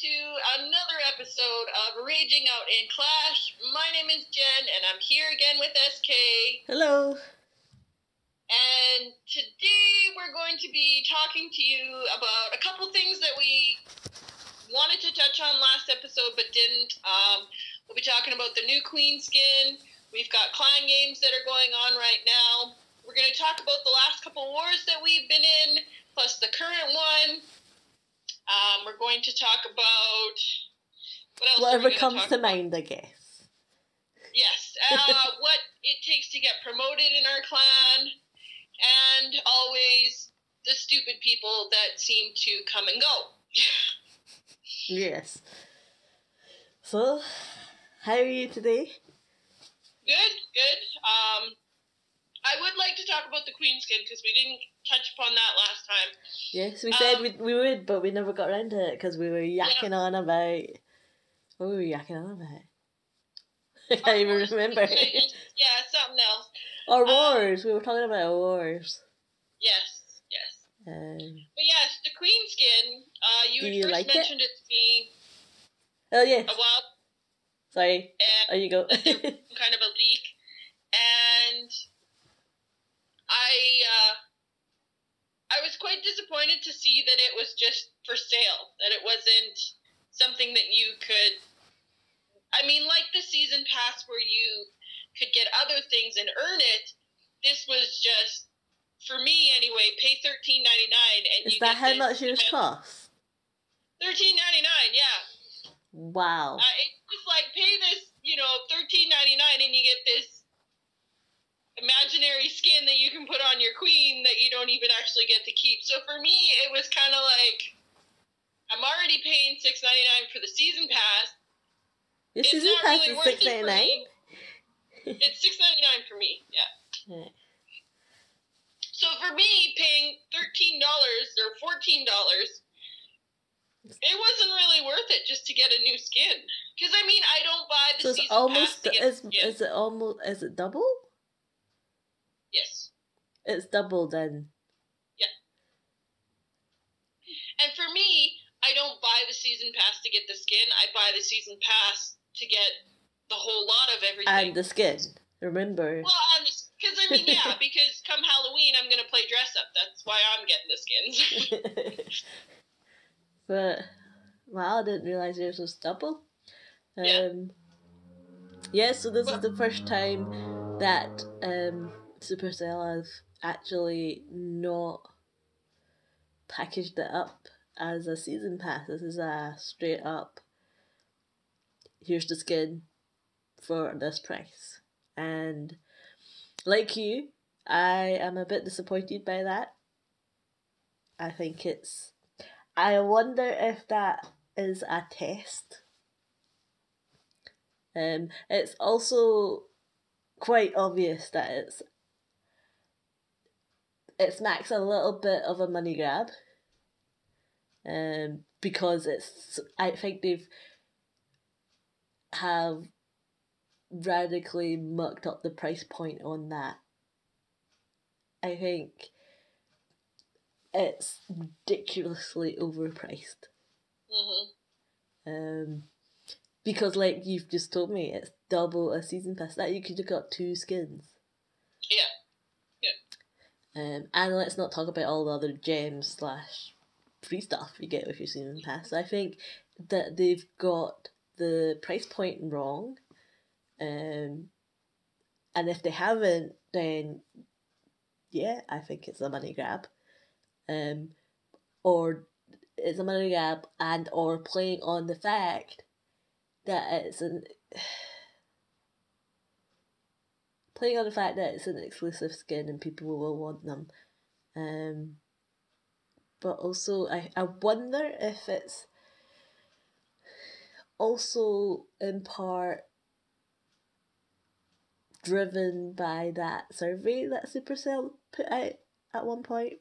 to another episode of Raging Out in Clash. My name is Jen, and I'm here again with SK. Hello. And today we're going to be talking to you about a couple things that we wanted to touch on last episode but didn't. Um, we'll be talking about the new Queen skin. We've got clan games that are going on right now. We're going to talk about the last couple wars that we've been in, plus the current one. Um, we're going to talk about what else? Whatever comes to about? mind, I guess. Yes, uh, what it takes to get promoted in our clan, and always the stupid people that seem to come and go. Yes. So, how are you today? Good, good. Um, I would like to talk about the queen skin because we didn't touch upon that last time. Yes, we said Um, we, we would, but we never got around to it because we were yakking on about. What were we yakking on about? I can't even remember. yeah, something else. Or Um, wars. We were talking about wars. Yes, yes. Um, But yes, the queen skin. Uh, you you first like it? mentioned it? to me oh, yes. a while, Sorry. and There you go. kind of a leak, and I uh, I was quite disappointed to see that it was just for sale, that it wasn't something that you could. I mean, like the season pass where you could get other things and earn it. This was just for me anyway. Pay thirteen ninety nine, and Is you that get how much yours cost? Thirteen ninety nine, yeah. Wow. Uh, it's just like pay this, you know, thirteen ninety nine, and you get this imaginary skin that you can put on your queen that you don't even actually get to keep. So for me, it was kind of like I'm already paying six ninety nine for the season pass. Your It's season not pass really is worth six for me. It's six ninety nine for me, yeah. So for me, paying thirteen dollars or fourteen dollars, it wasn't really worth it just to get a new skin. Because I mean, I don't buy the So it's season almost pass to get is is it almost is it double? Yes. It's double then. Yeah. And for me, I don't buy the season pass to get the skin. I buy the season pass to get the whole lot of everything. And the skin. Remember. well, because I mean, yeah, because come Halloween, I'm gonna play dress up. That's why I'm getting the skins. but wow, I didn't realize yours was double. Um, Yeah. yeah. So this is the first time that um, Supercell has actually not packaged it up as a season pass. This is a straight up. Here's the skin for this price, and like you, I am a bit disappointed by that. I think it's. I wonder if that is a test. Um, it's also quite obvious that it's it's smacks a little bit of a money grab. Um, because it's I think they've have radically mucked up the price point on that. I think it's ridiculously overpriced. hmm Um, because like you've just told me, it's double a season pass. That you could have got two skins. Um, and let's not talk about all the other gems slash free stuff you get with your season pass. I think that they've got the price point wrong. Um, and if they haven't, then yeah, I think it's a money grab. Um, or it's a money grab and or playing on the fact that it's an playing on the fact that it's an exclusive skin and people will want them. Um, but also, I, I wonder if it's also in part driven by that survey that Supercell put out at one point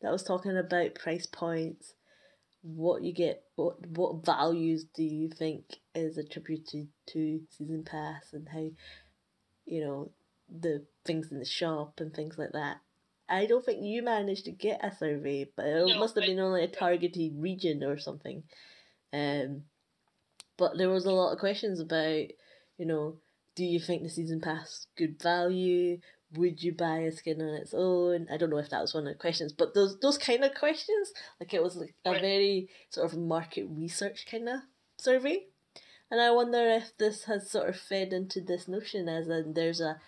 that was talking about price points, what you get, what what values do you think is attributed to season pass, and how you know the things in the shop and things like that. I don't think you managed to get a survey, but it No, must have been only a targeted region or something. Um, but there was a lot of questions about, you know, do you think the season pass good value? Would you buy a skin on its own? I don't know if that was one of the questions, but those those kind of questions, like it was like a very sort of market research kind of survey. And I wonder if this has sort of fed into this notion as in there's a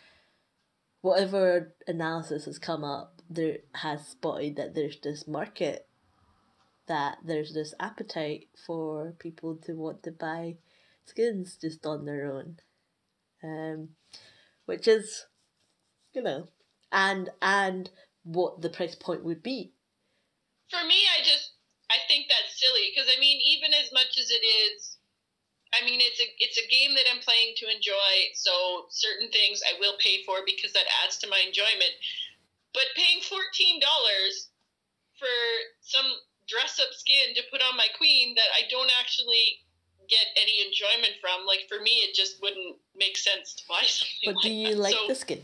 whatever analysis has come up, there has spotted that there's this market that there's this appetite for people to want to buy skins just on their own. Um which is you know and and what the price point would be. For me, I just I think that's silly because I mean, even as much as it is, I mean, it's a it's a game that I'm playing to enjoy. So certain things I will pay for because that adds to my enjoyment. But paying fourteen dollars for some dress up skin to put on my queen that I don't actually get any enjoyment from, like for me, it just wouldn't make sense to buy something. But do you that. like So- the skin?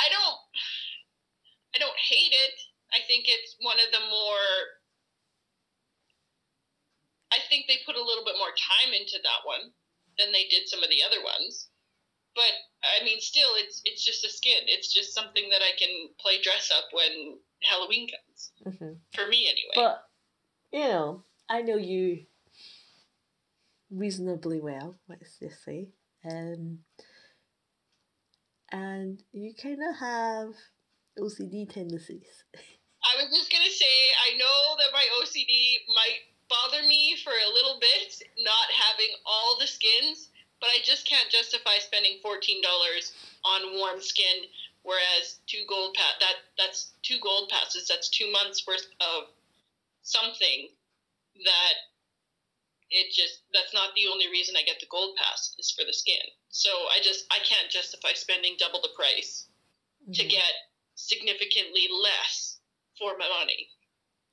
I don't I don't hate it. I think it's one of the more I think they put a little bit more time into that one than they did some of the other ones. But I mean still it's it's just a skin. It's just something that I can play dress up when Halloween comes. hmm For me anyway. But you know, I know you reasonably well. Let's just say, um, and you kind of have OCD tendencies. I was just gonna say, I know that my OCD might bother me for a little bit, not having all the skins, but I just can't justify spending fourteen dollars on warm skin, whereas two gold pass that that's two gold passes. That's two months worth of something that it just that's not the only reason I get the gold pass is for the skin. So I just I can't justify spending double the price to Mhm. get significantly less for my money.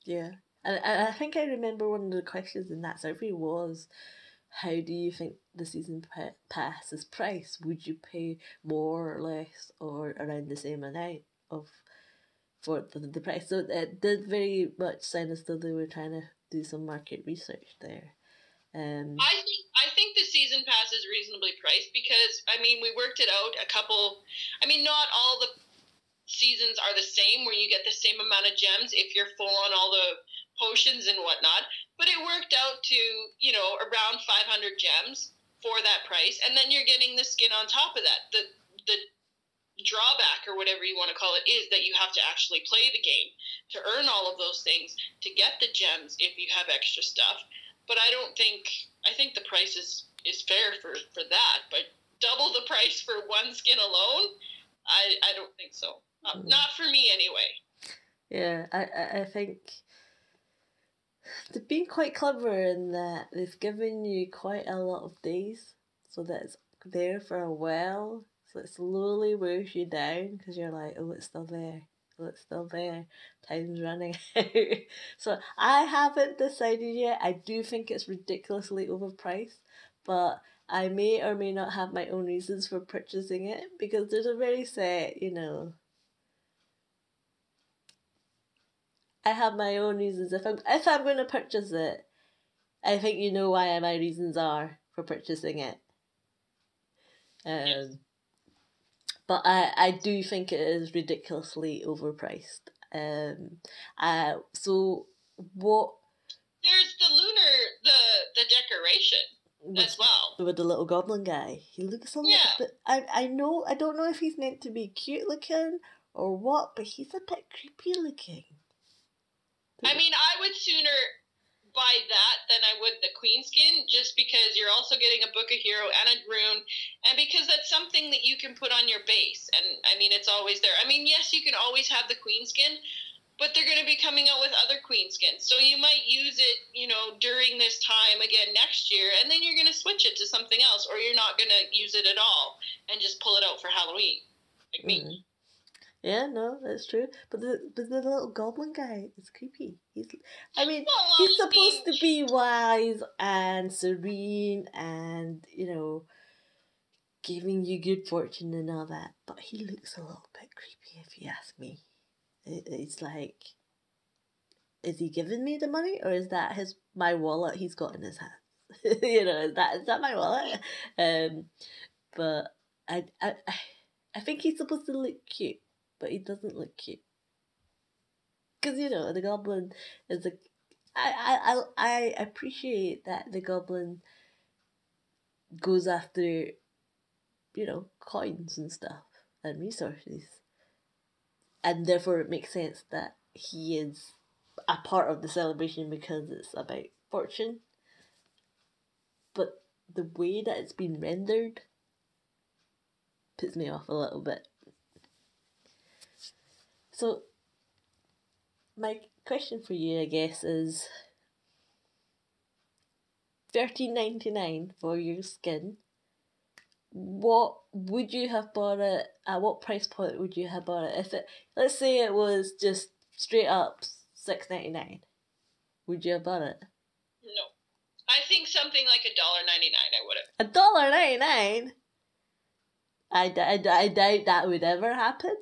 Yeah, and, and I think I remember one of the questions in that survey was, "How do you think the season pa- pass is priced? Would you pay more or less, or around the same amount of for the, the price?" So it did very much sound as though they were trying to do some market research there. Um, I think I think the season pass is reasonably priced because I mean we worked it out a couple. I mean not all the seasons are the same where you get the same amount of gems if you're full on all the potions and whatnot. But it worked out to you know around 500 gems for that price, and then you're getting the skin on top of that. The the drawback or whatever you want to call it is that you have to actually play the game to earn all of those things to get the gems if you have extra stuff but I don't think I think the price is is fair for for that. But double the price for one skin alone, I I don't think so. Uh, Mm. Not for me anyway. Yeah, I, I think they've been quite clever in that they've given you quite a lot of days so that it's there for a while. So it slowly wears you down because you're like, oh, it's still there. Oh, it's still there. Time's running out. so I haven't decided yet. I do think it's ridiculously overpriced, but I may or may not have my own reasons for purchasing it because there's a very set, you know, I have my own reasons. If I'm if I'm going to purchase it, I think you know why my reasons are for purchasing it. Um, Yes. but I I do think it is ridiculously overpriced. Um, uh, so what There's the lunar the the decoration with, as well. with the little goblin guy? He looks a little bit. I I know I don't know if he's meant to be cute looking or what, but he's a bit creepy looking. I mean, I would sooner buy that than I would the queen skin, just because you're also getting a book of hero and a rune, and because that's something that you can put on your base. And I mean, it's always there. I mean, yes, you can always have the queen skin, but they're going to be coming out with other queen skins, so you might use it, you know, during this time again next year, and then you're going to switch it to something else, or you're not going to use it at all and just pull it out for Halloween, like me. Mm-hmm. Yeah, no, that's true. But the but the little goblin guy is creepy. He's I mean Well, he's supposed to be wise and serene and, you know, giving you good fortune and all that. But he looks a little bit creepy if you ask me. It, it's like is he giving me the money or is that his my wallet he's got in his hand? you know, is that is that my wallet? Um, but I I I think he's supposed to look cute, but he doesn't look cute. Cause you know the goblin is a. I I I I appreciate that the goblin goes after, you know, coins and stuff and resources, and therefore it makes sense that he is a part of the celebration because it's about fortune. But the way that it's been rendered puts me off a little bit. So, my question for you, I guess, is thirteen ninety nine for your skin. What would you have bought it? At what price point would you have bought it? If it, let's say, it was just straight up six ninety nine, would you have bought it? No, I think something like a dollar ninety nine. I would have. A dollar ninety nine. I, I, I doubt that would ever happen.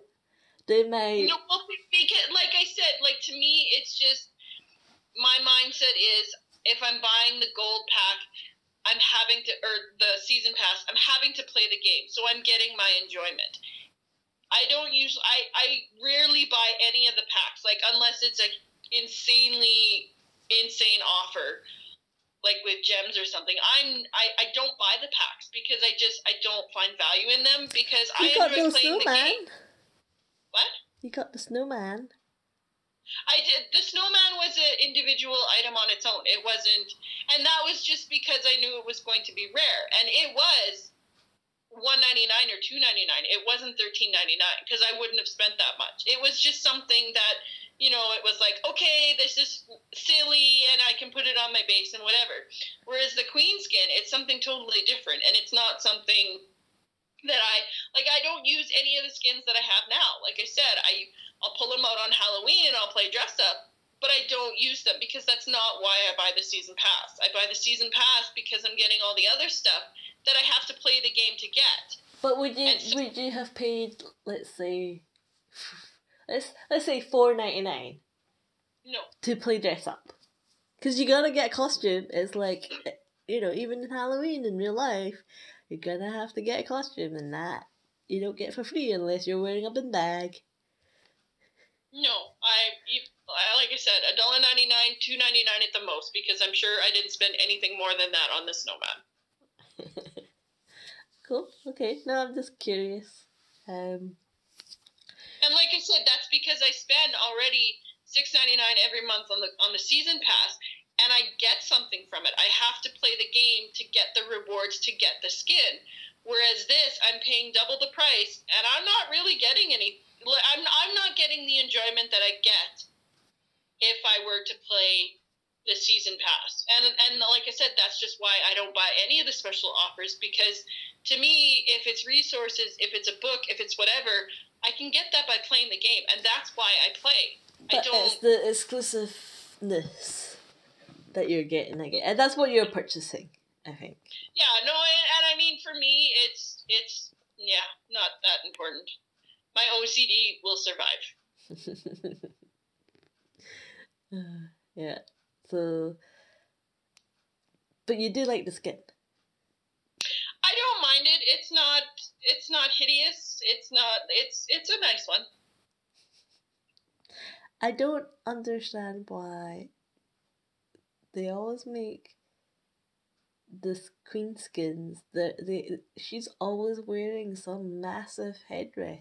They may. No, because like I said, like to me, it's just my mindset is if I'm buying the gold pack, I'm having to or the season pass, I'm having to play the game, so I'm getting my enjoyment. I don't usually, I, I rarely buy any of the packs, like unless it's a insanely insane offer like with gems or something. I'm I, I don't buy the packs because I just I don't find value in them because you I enjoy playing snowman. the game. What? You got the snowman. I did. The snowman was an individual item on its own. It wasn't, and that was just because I knew it was going to be rare, and it was one ninety nine or two ninety nine. It wasn't thirteen ninety nine because I wouldn't have spent that much. It was just something that you know, it was like, okay, this is silly and I can put it on my base and whatever. Whereas the queen skin, it's something totally different and it's not something that I like I don't use any of the skins that I have now. Like I said, I I'll pull them out on Halloween and I'll play dress up, but I don't use them because that's not why I buy the season pass. I buy the season pass because I'm getting all the other stuff that I have to play the game to get. But would you so- would you have paid let's say let's let's say four ninety nine No. to play dress up? Because you gotta get a costume. It's like you know even in Halloween in real life, you're gonna have to get a costume, and that you don't get for free unless you're wearing a bin bag. No, I, I like I said, a dollar ninety nine, two ninety nine at the most, because I'm sure I didn't spend anything more than that on the snowman. Cool. Okay. No, I'm just curious. Um. And like I said, that's because I spend already six ninety nine every month on the on the season pass, and I get something from it. I have to play the game to get the rewards to get the skin. Whereas this, I'm paying double the price, and I'm not really getting any. I'm I'm not getting the enjoyment that I get if I were to play the season pass. And and like I said, that's just why I don't buy any of the special offers because to me, if it's resources, if it's a book, if it's whatever, I can get that by playing the game, and that's why I play. I But don't. it's the exclusiveness that you're getting, guess. And that's what you're purchasing, I think. Yeah, no, and, and I mean for me, it's it's yeah, not that important. My OCD will survive. Uh, yeah. So, but you do like the skin. I don't mind it. It's not it's not hideous. It's not it's it's a nice one. I don't understand why they always make the queen skins. The they she's always wearing some massive headdress.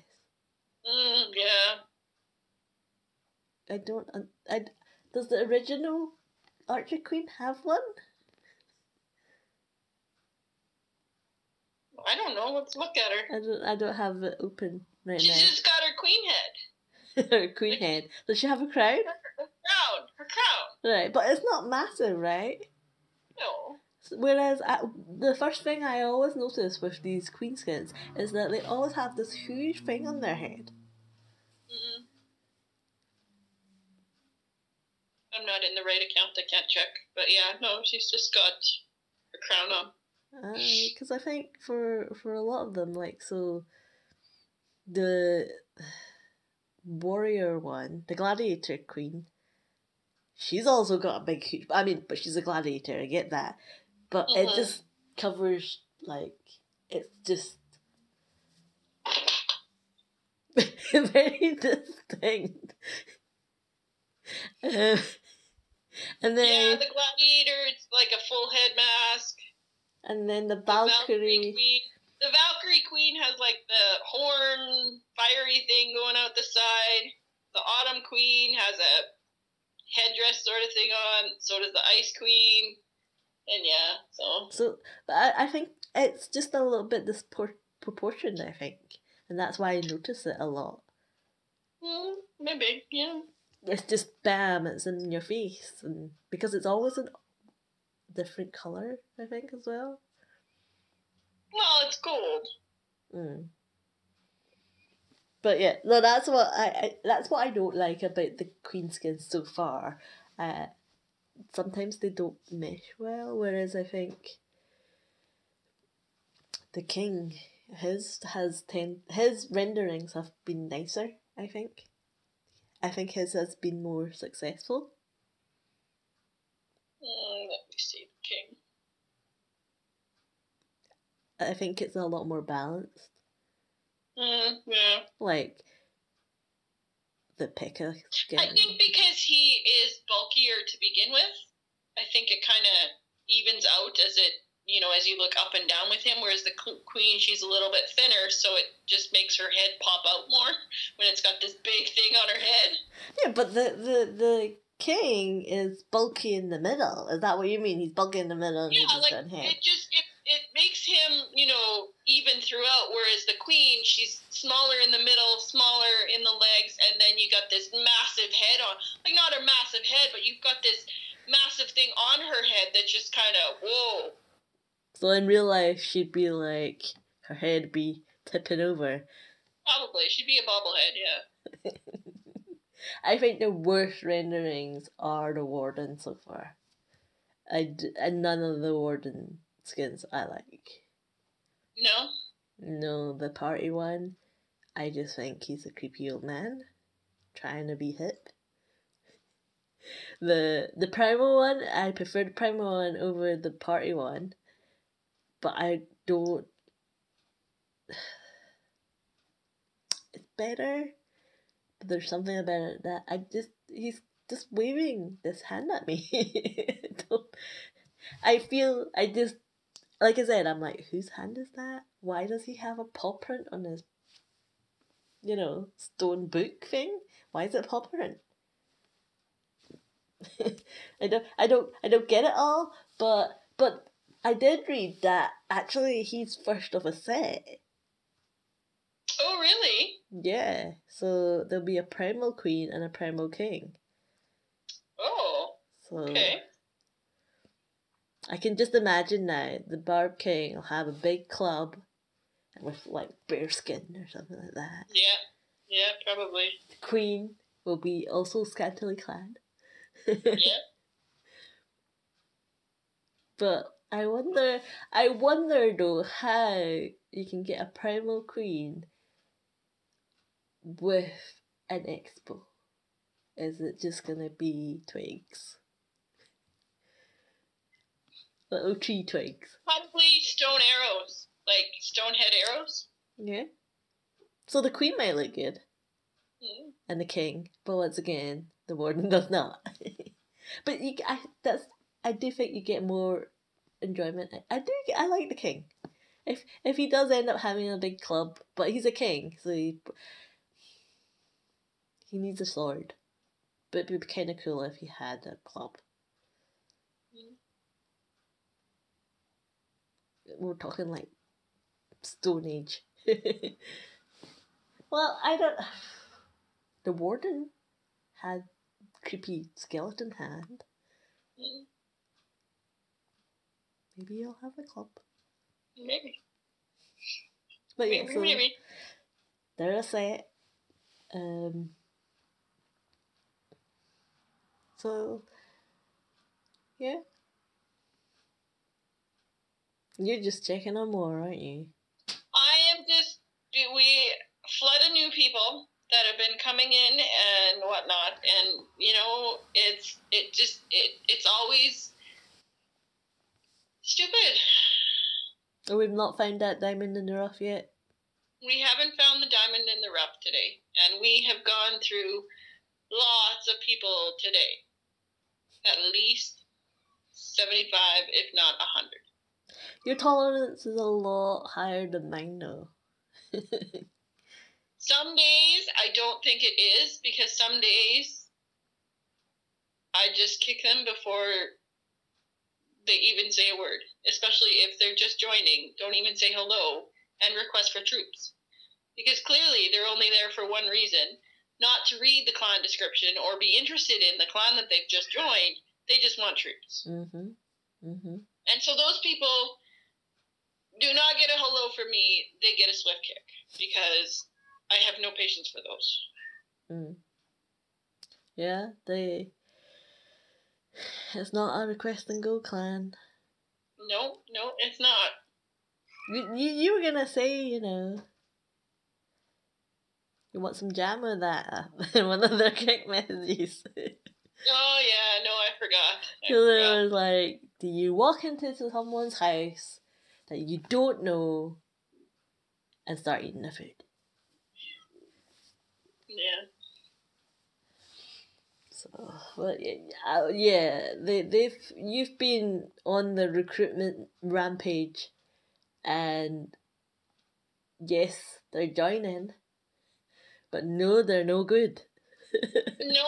Mm, yeah. I don't. I does the original Archer Queen have one? I don't know. Let's look at her. I don't. I don't have it open right She's now. She's just got her queen head. Her queen head. Does she have a crown? Crown. Her crown. Right, but it's not massive, right? No. Whereas I, the first thing I always notice with these queen skins is that they always have this huge thing on their head. Mm-mm. I'm not in the right account. I can't check. But yeah, no, she's just got her crown on. Because I think for for a lot of them, like so, the warrior one, the gladiator queen, she's also got a big huge. I mean, but she's a gladiator. I get that, but it Mhm. just covers like it's just very distinct. Um, and then Yeah, the gladiator, it's like a full head mask. and then the The Valkyrie Valkyrie. queen. The Valkyrie queen has like the horn fiery thing going out the side. The Autumn queen has a headdress sort of thing on. So does the Ice queen. And yeah, so So, but I, I think it's just a little bit disproportioned. I think, and that's why I notice it a lot. mm, maybe yeah. It's just bam, it's in your face, and because it's always a different color. I think as well. Well, it's gold. Mm. But yeah, no, that's what I, I that's what I don't like about the queen skins so far. Uh, sometimes they don't mesh well, whereas I think the king his has ten his renderings have been nicer. I think. I think his has been more successful. Mm, let me see the king. I think it's a lot more balanced. Mm, yeah. Like the P.E.K.K.A. skin. I think because he is bulkier to begin with, I think it kind of evens out as it, you know, as you look up and down with him. Whereas the queen, she's a little bit thinner, so it just makes her head pop out more when it's got this big thing on her head. Yeah, but the, the the king is bulky in the middle. Is that what you mean? He's bulky in the middle and Yeah, like it just it it makes him, you know, even throughout. Whereas the queen, she's smaller in the middle, smaller in the legs, and then you got this massive head on, like not a massive head, but you've got this massive thing on her head that just kind of whoa. So in real life, she'd be like her head be tipping over. Probably she'd be a bobblehead, yeah. I think the worst renderings are the warden so far. I d- and none of the warden skins I like. No, No, the party one, I just think he's a creepy old man trying to be hip. The the primal one, I prefer the primal one over the party one, but I don't. It's better, but there's something about it that I just he's just waving this hand at me. I don't. I feel I just like I said, I'm like, whose hand is that? Why does he have a paw print on his, you know, stone book thing? Why is it paw print? I don't, I don't, I don't get it all. But, but I did read that actually he's first of a set. oh really? Yeah, so there'll be a primal queen and a primal king. Oh, So okay. I can just imagine now the Barb King will have a big club with like bear skin or something like that. Yeah, yeah, probably. The Queen will be also scantily clad. Yeah. But I wonder I wonder though how you can get a primal queen with an expo. Is it just gonna be twigs? Little tree twigs. Probably stone arrows, like stone head arrows. Yeah. So the queen might look good. Mm. and the king, but once again, the warden does not. but you, I that's I do think you get more enjoyment. I, I do I like the king. If if he does end up having a big club, but he's a king, so he he needs a sword. But it'd be kind of cool if he had a club. We're talking like Stone Age. well, I don't. The warden had creepy skeleton hand. Maybe he'll have a club. Maybe, But yeah, maybe, so maybe. they're a set. Um. So. Yeah. You're just checking on more, aren't you? I am just we flood of new people, that have been coming in and whatnot, and you know, it's it just it it's always stupid. Oh, we've not found that diamond in the rough yet. We haven't found the diamond in the rough today, and we have gone through lots of people today. At least 75, if not 100. Your tolerance is a lot higher than mine, though. some days I don't think it is because some days I just kick them before they even say a word, especially if they're just joining, don't even say hello and request for troops. Because clearly they're only there for one reason not to read the clan description or be interested in the clan that they've just joined. They just want troops. Mm-hmm. Mm-hmm. And so those people do not get a hello from me. They get a swift kick because I have no patience for those. Mm. Yeah, they. It's not a request and go clan. No, no, it's not. You, you, you were gonna say, you know, you want some jam with that in one of their kick messages. oh yeah, no, I forgot. Because it was like, do you walk into someone's house that you don't know and start eating the food? Yeah. So, yeah, uh, yeah, they they've you've been on the recruitment rampage, and yes, they're joining, but no, they're no good. No.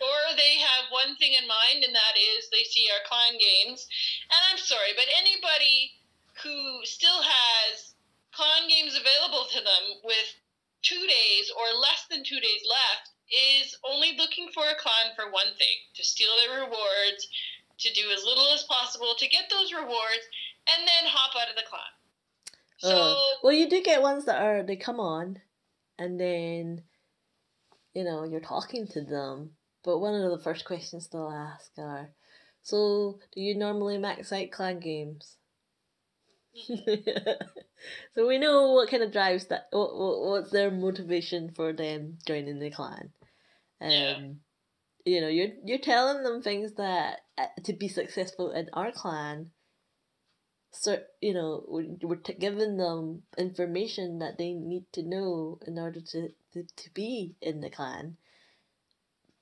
Or they have one thing in mind, and that is they see our clan games. And I'm sorry, but anybody who still has clan games available to them with two days or less than two days left is only looking for a clan for one thing to steal their rewards, to do as little as possible to get those rewards, and then hop out of the clan. So, Uh, well, you do get ones that are they come on, and then, you know, you're talking to them. But one of the first questions they'll ask are, "So, do you normally max out clan games?" so we know what kind of drives that. What, what what's their motivation for them joining the clan? Um, Yeah. you know, you're you're telling them things that uh, to be successful in our clan so you know we- we're t- giving them information that they need to know in order to, to, to be in the clan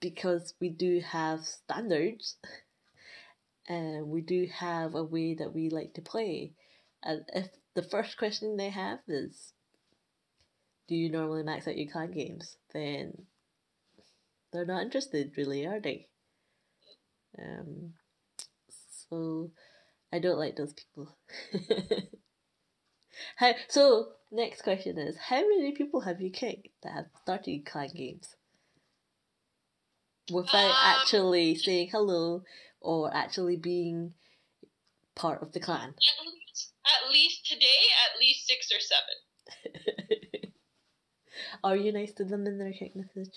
because we do have standards and we do have a way that we like to play and if the first question they have is do you normally max out your clan games then they're not interested really are they um so I don't like those people. how, so, next question is How many people have you kicked that have started clan games? Without Um, actually saying hello or actually being part of the clan? At least, today, at least six or seven. Are you nice to them in their kick message?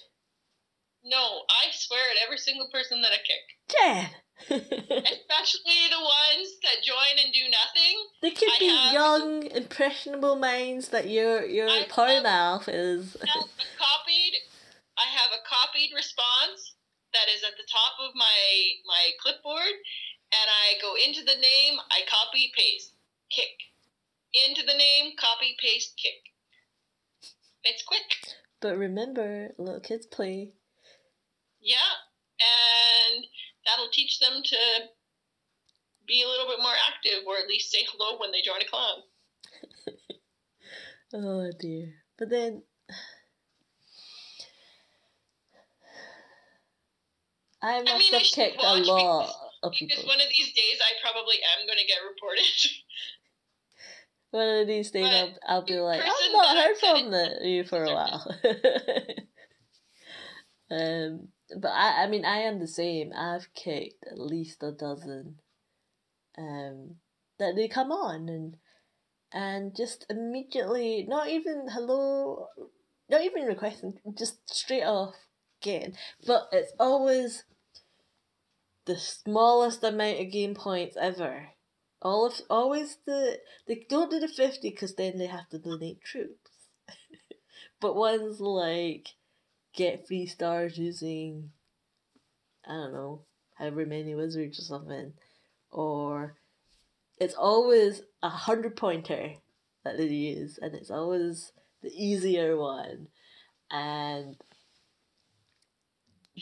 No, I swear at every single person that I kick. Jen! Especially the ones that join and do nothing. they could I be have- young, impressionable minds that your your I power mouth is. I have a copied I have a copied response that is at the top of my my clipboard and I go into the name, I copy paste, kick. Into the name, copy paste, kick. It's quick. But remember, little kids play. Yeah. And that'll teach them to be a little bit more active or at least say hello when they join a clan. Oh dear. But then I must mean, I have should kicked a lot because- of Because one of these days I probably am going to get reported. One of these days I'll, I'll be like, I've not heard from the, you for a while. um, but I, I mean, I am the same. I've kicked at least a dozen. Um, that they come on and and just immediately, not even hello, not even requesting, just straight off getting. But it's always the smallest amount of game points ever. All of always the they don't do the fifty because then they have to donate troops. but ones like get free stars using I don't know, however many wizards or something. Or it's always a hundred pointer that they use and it's always the easier one. And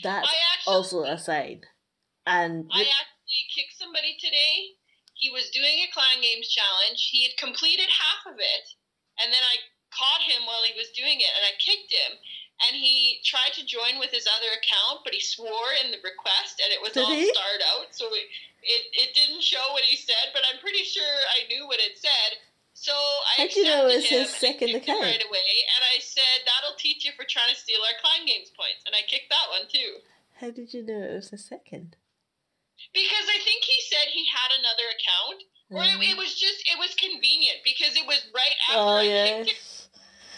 that's actually, also a sign. And I actually kicked somebody today. He was doing a Clan Games challenge. He had completed half of it, and then I caught him while he was doing it, and I kicked him. And he tried to join with his other account, but he swore in the request, and it was Did all he? starred out, so it, it it didn't show what he said. But I'm pretty sure I knew what it said. So I How'd you know it's him his second account? right away, and I said that'll teach you for trying to steal our Clan Games points, and I kicked that one too. how did you know it was a second? Because I think he said he had another account, or it, it mm. was just it was convenient because it was right oh, after Oh I kicked him.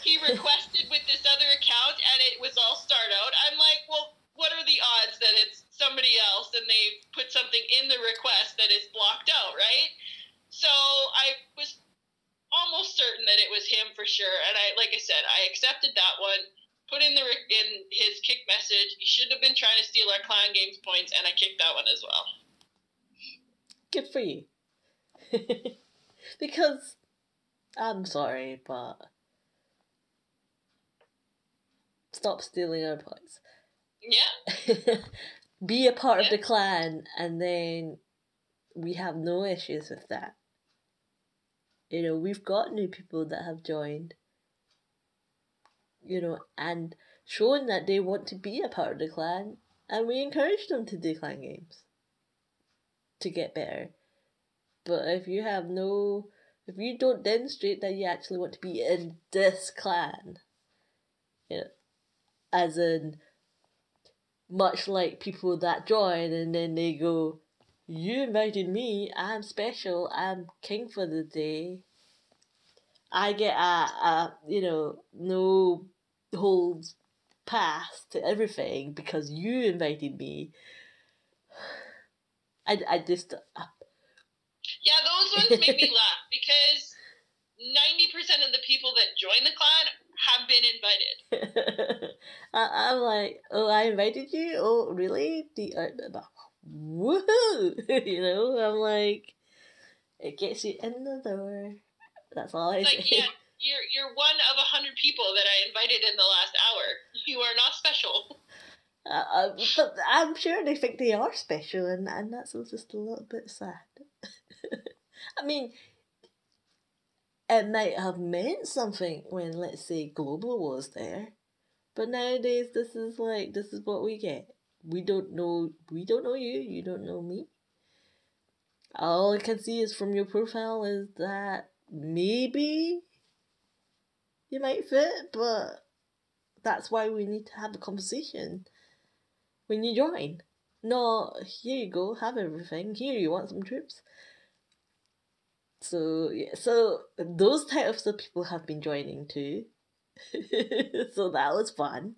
He requested with this other account, and it was all start out. I'm like, well, what are the odds that it's somebody else and they put something in the request that is blocked out, right? So I was almost certain that it was him for sure, and I, like I said, I accepted that one. Put in the in his kick message. He shouldn't have been trying to steal our clan games points, and I kicked that one as well. Good for you. because I'm sorry, but stop stealing our points. Yeah. Be a part of the clan, and then we have no issues with that. You know, we've got new people that have joined. You know, and shown that they want to be a part of the clan, and we encourage them to do clan games to get better. But if you have no, if you don't demonstrate that you actually want to be in this clan, you know, as in, much like people that join and then they go, You invited me, I'm special, I'm king for the day. I get a, a you know, no holds pass to everything because you invited me. I, I just, Yeah, those ones make me laugh because 90% of the people that join the clan have been invited. I, I'm like, oh, I invited you. Oh, really? The uh, woohoo! you know, I'm like, it gets you in the door. That's all I It's say. yeah, you're, you're one of a hundred people that I invited in the last hour. You are not special. Uh, uh, but I'm sure they think they are special, and, and that's just a little bit sad. I mean, it might have meant something when, let's say, Global was there, but nowadays this is like this is what we get. We don't know. We don't know you. You don't know me. All I can see is from your profile is that maybe you might fit, but that's why we need to have a conversation when you join. No, here you go, have everything. Here you want some trips. So yeah, so those types of people have been joining too. so that was fun.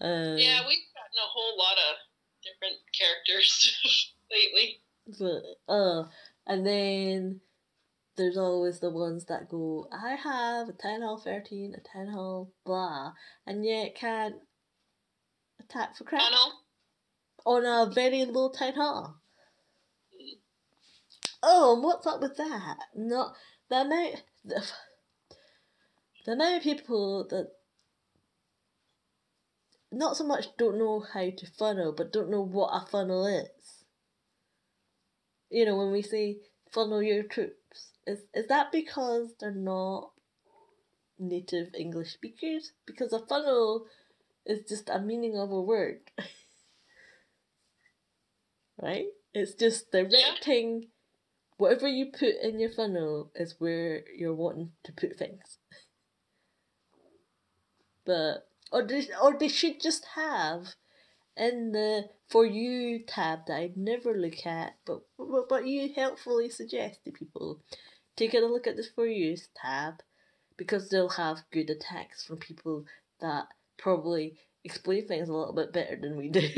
Um, Yeah, we've gotten a whole lot of different characters lately. But uh, and then there's always the ones that go, I have a town hall thirteen, a town hall blah, and yet can't attack for crap on a very low town hall. Mm. Oh, and what's up with that? Not the amount the, the amount of people that not so much don't know how to funnel, but don't know what a funnel is. You know, when we say funnel your troops, is is that because they're not native English speakers? Because a funnel is just a meaning of a word. right? It's just directing whatever you put in your funnel is where you're wanting to put things. But or they, or they should just have in the for you tab that I never look at, but but, but you helpfully suggest to people. Take a look at this for you tab because they'll have good attacks from people that probably explain things a little bit better than we do.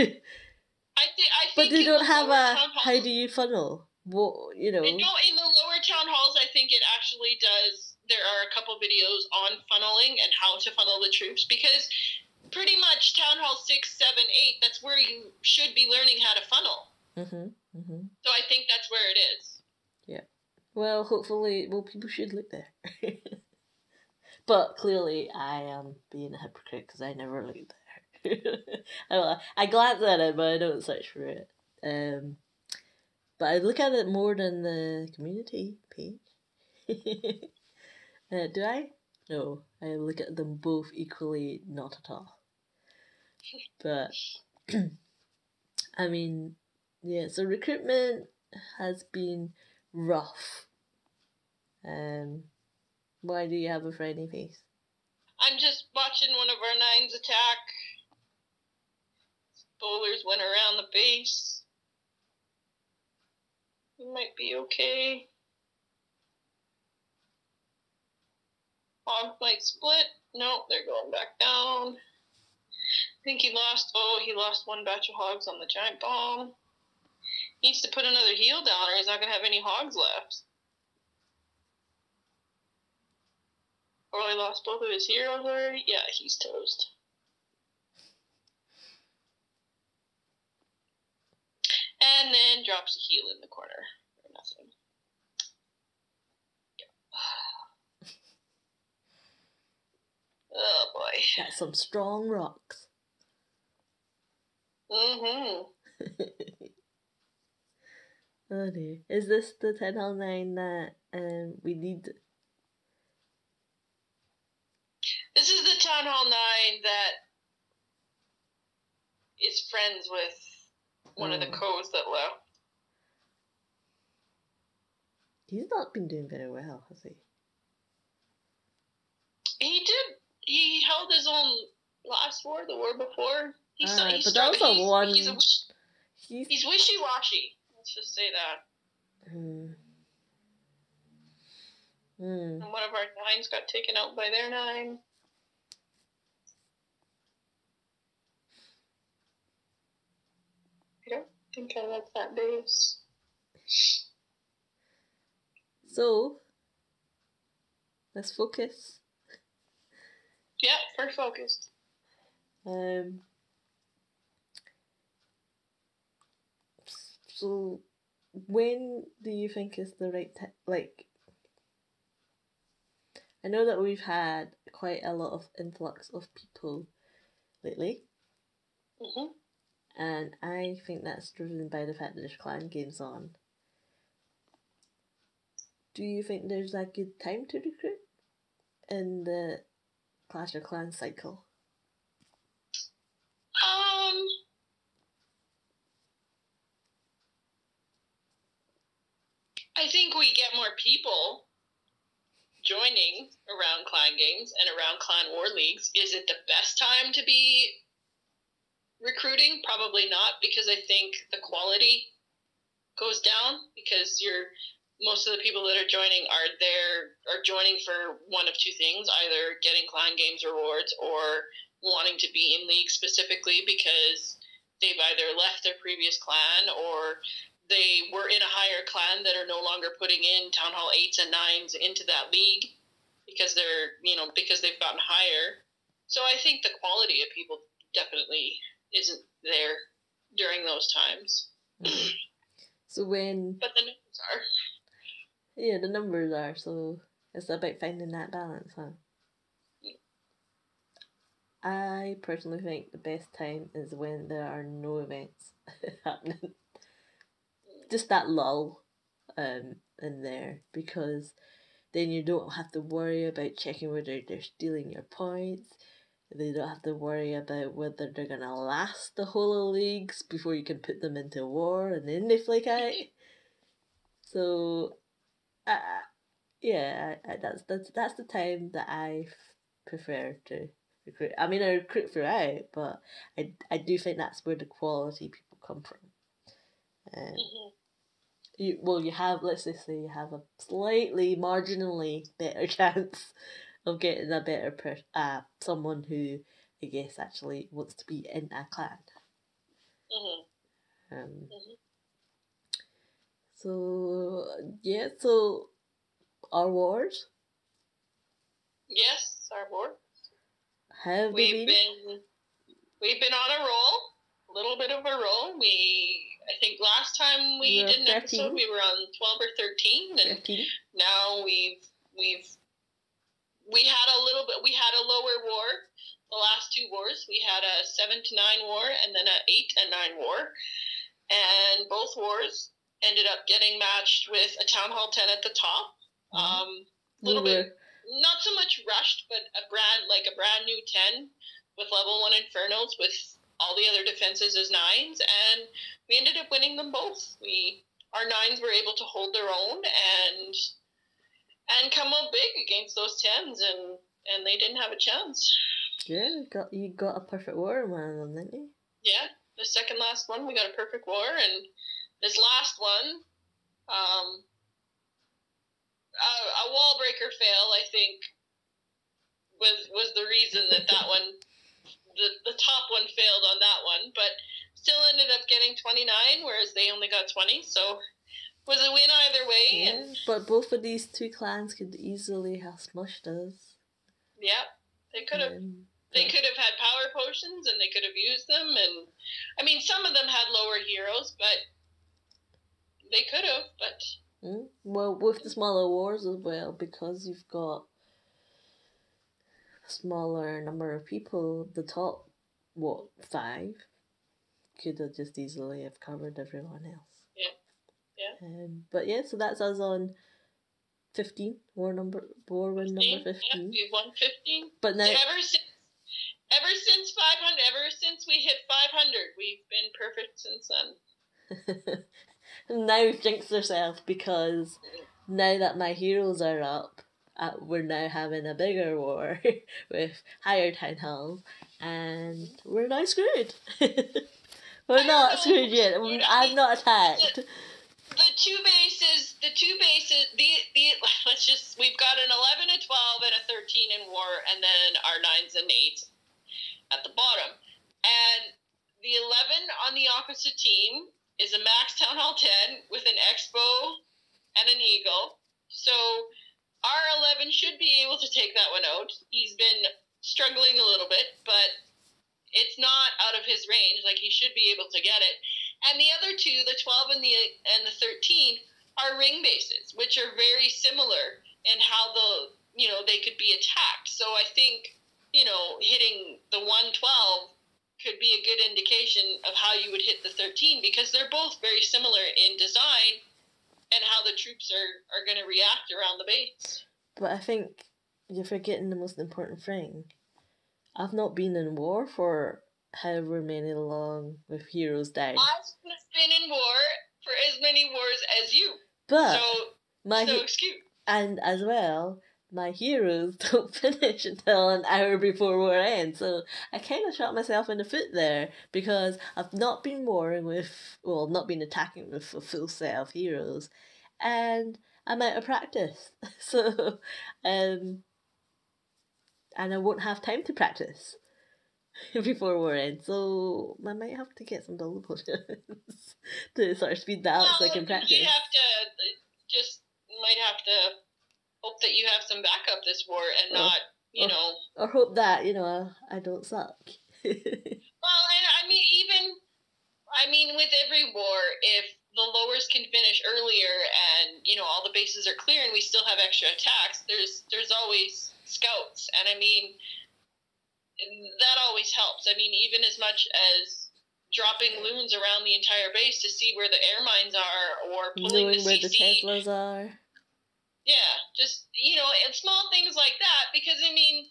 I, th- I but they don't the have a how do you funnel? What you know? And no, in the lower town halls, I think it actually does there are a couple videos on funneling and how to funnel the troops because pretty much town hall 6 7 8 that's where you should be learning how to funnel Mm-hmm. Mm-hmm. so i think that's where it is Well, hopefully, well, people should look there. but clearly, I am being a hypocrite because I never looked there. I, I glance at it, but I don't search for it. Um, but I look at it more than the community page. uh, do I? No, I look at them both equally, not at all. But I mean, yeah. So recruitment has been rough. Um, why do you have a frowny face? i'm just watching one of our nines attack bowlers went around the base we might be okay Hogs might split. Nope, they're going back down. I think he lost. Oh, he lost one batch of hogs on the giant bomb. He needs to put another heal down, or he's not going to have any hogs left. He lost both of his heroes already. Yeah, he's toast. And then drops a heal in the corner for nothing. Oh boy. Got some strong rocks. Mm-hmm. oh dear. Is this the 10 on 9 that um, we need? This is the Town Hall 9 that is friends with one of the Oh. codes that left. He's not been doing very well, has he? He did. He held his own last war, the war before. He's but that was a he's, one- He's, a, He's. he's wishy-washy. Let's just say that. Hmm. Hmm. And one of our nines got taken out by their nine. I don't think I like that base. So, let's focus. Yeah, we're focused. Um. So, when do you think is the right time? Like, I know that we've had quite a lot of influx of people lately, hmm and I think that's driven by the fact that there's clan games on. Do you think there's a good time to recruit in the Clash of Clans cycle? Um. I think we get more people joining around clan games and around clan war leagues. Is it the best time to be recruiting? Probably not, because I think the quality goes down because you're most of the people that are joining are there are joining for one of two things either getting clan games rewards or wanting to be in league specifically because they've either left their previous clan or they were in a higher clan that are no longer putting in town hall eights and nines into that league because they're you know because they've gotten higher so i think the quality of people definitely isn't there during those times So when but the numbers are yeah, the numbers are so it's about finding that balance, huh? I personally think the best time is when there are no events happening. Just that lull um in there because then you don't have to worry about checking whether they're stealing your points. They don't have to worry about whether they're gonna last the whole of leagues before you can put them into war and then they flake out. So, uh, yeah, I, I, that's that's that's the time that I f- prefer to recruit. I mean, I recruit throughout, but I I do think that's where the quality people come from. Um, Mhm. you well, you have let's just say you have a slightly marginally better chance of getting a better per uh someone who I guess actually wants to be in a clan. Mhm. Um, Mhm. So yeah, so our wars. Yes, our. How have We've been? been we've been on a roll, a little bit of a roll. We I think last time we We did an episode we were on twelve or thirteen, and 13? now we've we've we had a little bit we had a lower war. The last two wars we had a seven to nine war and then a eight and nine war. And both wars ended up getting matched with a town hall 10 at the top. Um We little bit not so much rushed but a brand like a brand new 10 with level 1 infernos with all the other defenses as nines. And we ended up winning them both. We our nines were able to hold their own and and come up big against those tens and and they didn't have a chance yeah, you got you got a perfect war in one of them, didn't you? yeah the second last one we got a perfect war and this last one um a, a wall breaker fail i think was was the reason that that one the, the top one failed on that one but still ended up getting 29 whereas they only got 20 so was a win either way and but both of these two clans could easily have smushed us. yeah they could have Um, They could have had power potions and they could have used them and I mean some of them had lower heroes, but they could have, but Mm, Well, with the smaller wars as well, because you've got a smaller number of people, the top, what, five, could have just easily have covered everyone else. Yeah. Um, but yeah, so that's us on 15, war number, war win number 15, 15. Yeah, we've won 15. But now, Ever since ever since 500, ever since we hit 500, we've been perfect since then. now we've jinxed ourselves because now that my heroes are up, uh, we're now having a bigger war with higher town halls, and we're now screwed. we're not screwed yet. I'm not attacked. Two bases, the two bases, the the let's just we've got an 11, a 12, and a 13 in war, and then our nines and eights at the bottom. And the 11 on the opposite team is a max town hall 10 with an X-bow and an eagle. So our 11 should be able to take that one out. He's been struggling a little bit, but it's not out of his range. Like he should be able to get it. And the other two, the 12 and the and the 13, are ring bases, which are very similar in how the you know they could be attacked. So I think you know hitting the 112 could be a good indication of how you would hit the 13 because they're both very similar in design and how the troops are are going to react around the base. But I think you're forgetting the most important thing. I've not been in war for however many long with heroes died. I've been in war for as many wars as you, But so my so excuse. and as well, my heroes don't finish until an hour before war ends. So I kind of shot myself in the foot there because I've not been warring with, well, not been attacking with a full set of heroes, and I'm out of practice. So, um, and I won't have time to practice before war ends. So I might have to get some double potions to sort of speed that up so I can practice. You have to uh, just might have to hope that you have some backup this war and Oh. not, you Oh. know. or hope that you know I don't suck. Well, and I mean, even, I mean, with every war, if the lowers can finish earlier and you know all the bases are clear and we still have extra attacks, there's there's always scouts, and I mean, that always helps. I mean, even as much as dropping loons around the entire base to see where the air mines are or pulling Knowing the where the Teslas are. Yeah, just you know, and small things like that. Because I mean,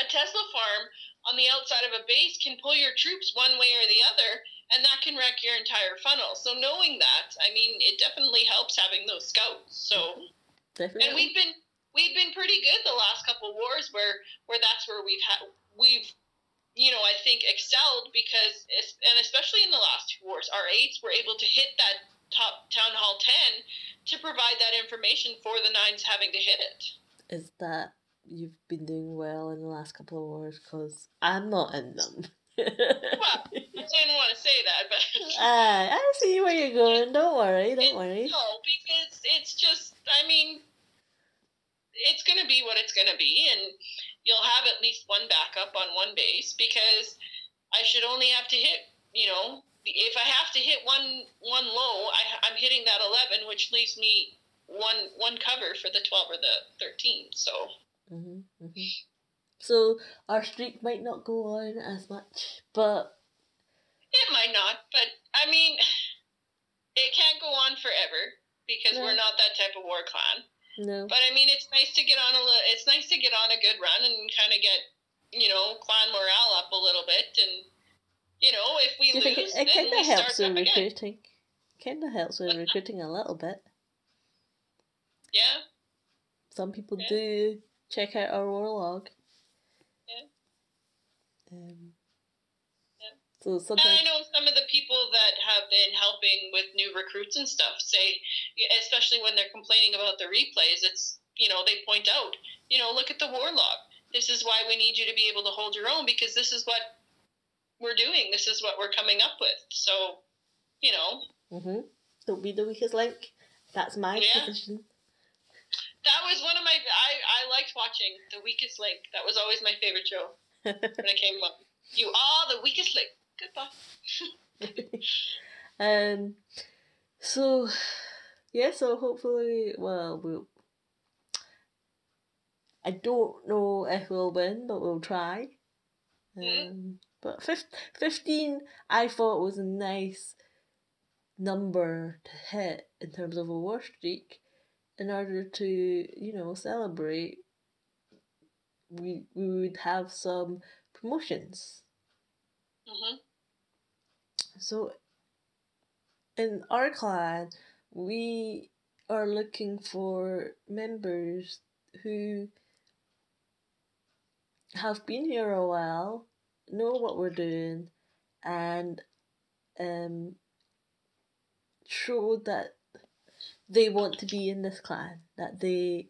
a Tesla farm on the outside of a base can pull your troops one way or the other, and that can wreck your entire funnel. So knowing that, I mean, it definitely helps having those scouts. So, Definitely. and we've been we've been pretty good the last couple wars where where that's where we've had we've you know I think excelled because and especially in the last two wars, our eights were able to hit that top town hall ten to provide that information for the nines having to hit it. is that you've been doing well in the last couple of wars because I'm not in them. Well, I didn't want to say that, but Ah, I see where you're going. Don't worry, don't worry. no, because it's just I mean, it's going to be what it's going to be, and you'll have at least one backup on one base because I should only have to hit, you know, if I have to hit one one low, I, I'm hitting that eleven, which leaves me one one cover for the twelve or the thirteen. So. Mm-hmm, mm-hmm. So our streak might not go on as much, but it might not. But I mean, it can't go on forever because we're not that type of war clan. No. But I mean, it's nice to get on a li- it's nice to get on a good run and kind of get you know clan morale up a little bit and you know if we lose, it, it kind of helps with recruiting? Kind of helps with recruiting a little bit. Yeah. Some people Yeah. do check out our war log. Yeah. Um, So And I know some of the people that have been helping with new recruits and stuff say, especially when they're complaining about the replays, it's, you know, they point out, you know, look at the war log. This is why we need you to be able to hold your own because this is what we're doing. This is what we're coming up with. So, you know, Mm-hmm. don't be the weakest link. That's my Yeah. position. that was one of my, I, I liked watching The Weakest Link. That was always my favorite show when it came up. You are the weakest link. Goodbye. um, so yeah, so hopefully, well, we'll. I don't know if we'll win, but we'll try. Um, but fif- fifteen, I thought was a nice number to hit in terms of a war streak, in order to you know celebrate. We we would have some promotions. Hmm So, in our clan, we are looking for members who have been here a while, know what we're doing, and um, show that they want to be in this clan, that they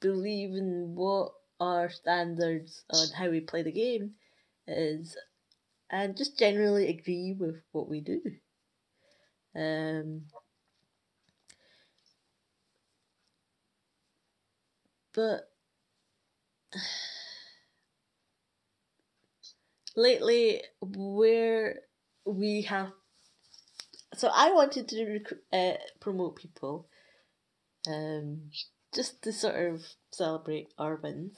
believe in what our standards on how we play the game is, and just generally agree with what we do. Um, but lately, where we have, so I wanted to rec- uh, promote people, um, just to sort of celebrate our wins.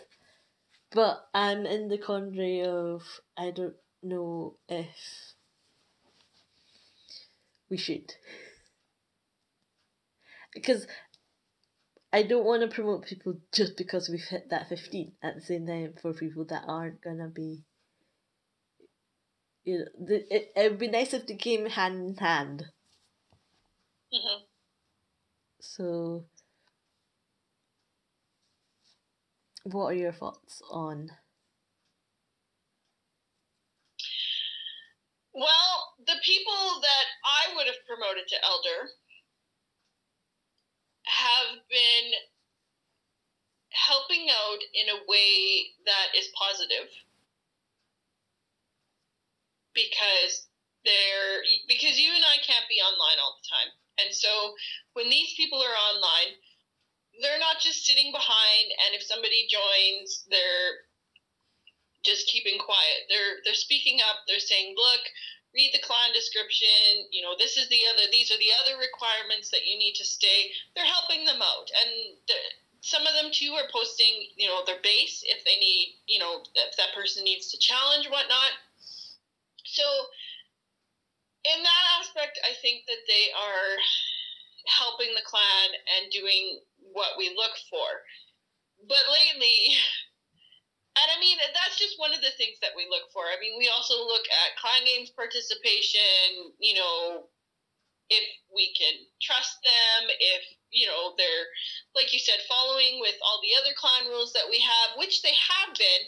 But I'm in the quandary of I don't know if we should. Because I don't want to promote people just because we've hit that 15 at the same time for people that aren't going to be. You know, the, it, it would be nice if they came hand in hand. hmm So, what are your thoughts on? Well, the people that I would have promoted to elder have been helping out in a way that is positive because they're because you and I can't be online all the time. And so when these people are online, they're not just sitting behind and if somebody joins, they're just keeping quiet. They're they're speaking up. They're saying, "Look, read the clan description. You know, this is the other. These are the other requirements that you need to stay." They're helping them out, and some of them too are posting, you know, their base if they need, you know, if that person needs to challenge whatnot. So, in that aspect, I think that they are helping the clan and doing what we look for. But lately, and I mean, that's just one of the things that we look for. I mean, we also look at clan games participation, you know, if we can trust them, if, you know, they're, like you said, following with all the other clan rules that we have, which they have been.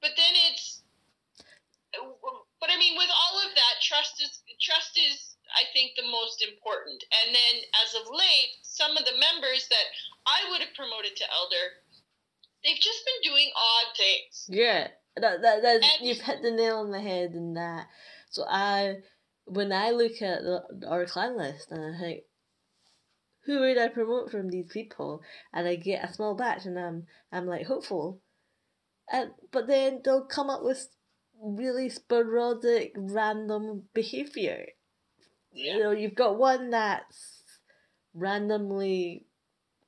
But then it's, but I mean, with all of that, trust is, trust is, I think, the most important. And then as of late, some of the members that I would have promoted to elder, they've just been doing odd things. Yeah, that that that's, And- you've hit the nail on the head in that. So I, when I look at the, our clan list and I think, who would I promote from these people? And I get a small batch, and I'm I'm like hopeful, and but then they'll come up with really sporadic, random behavior. Yeah. You know, you've got one that's randomly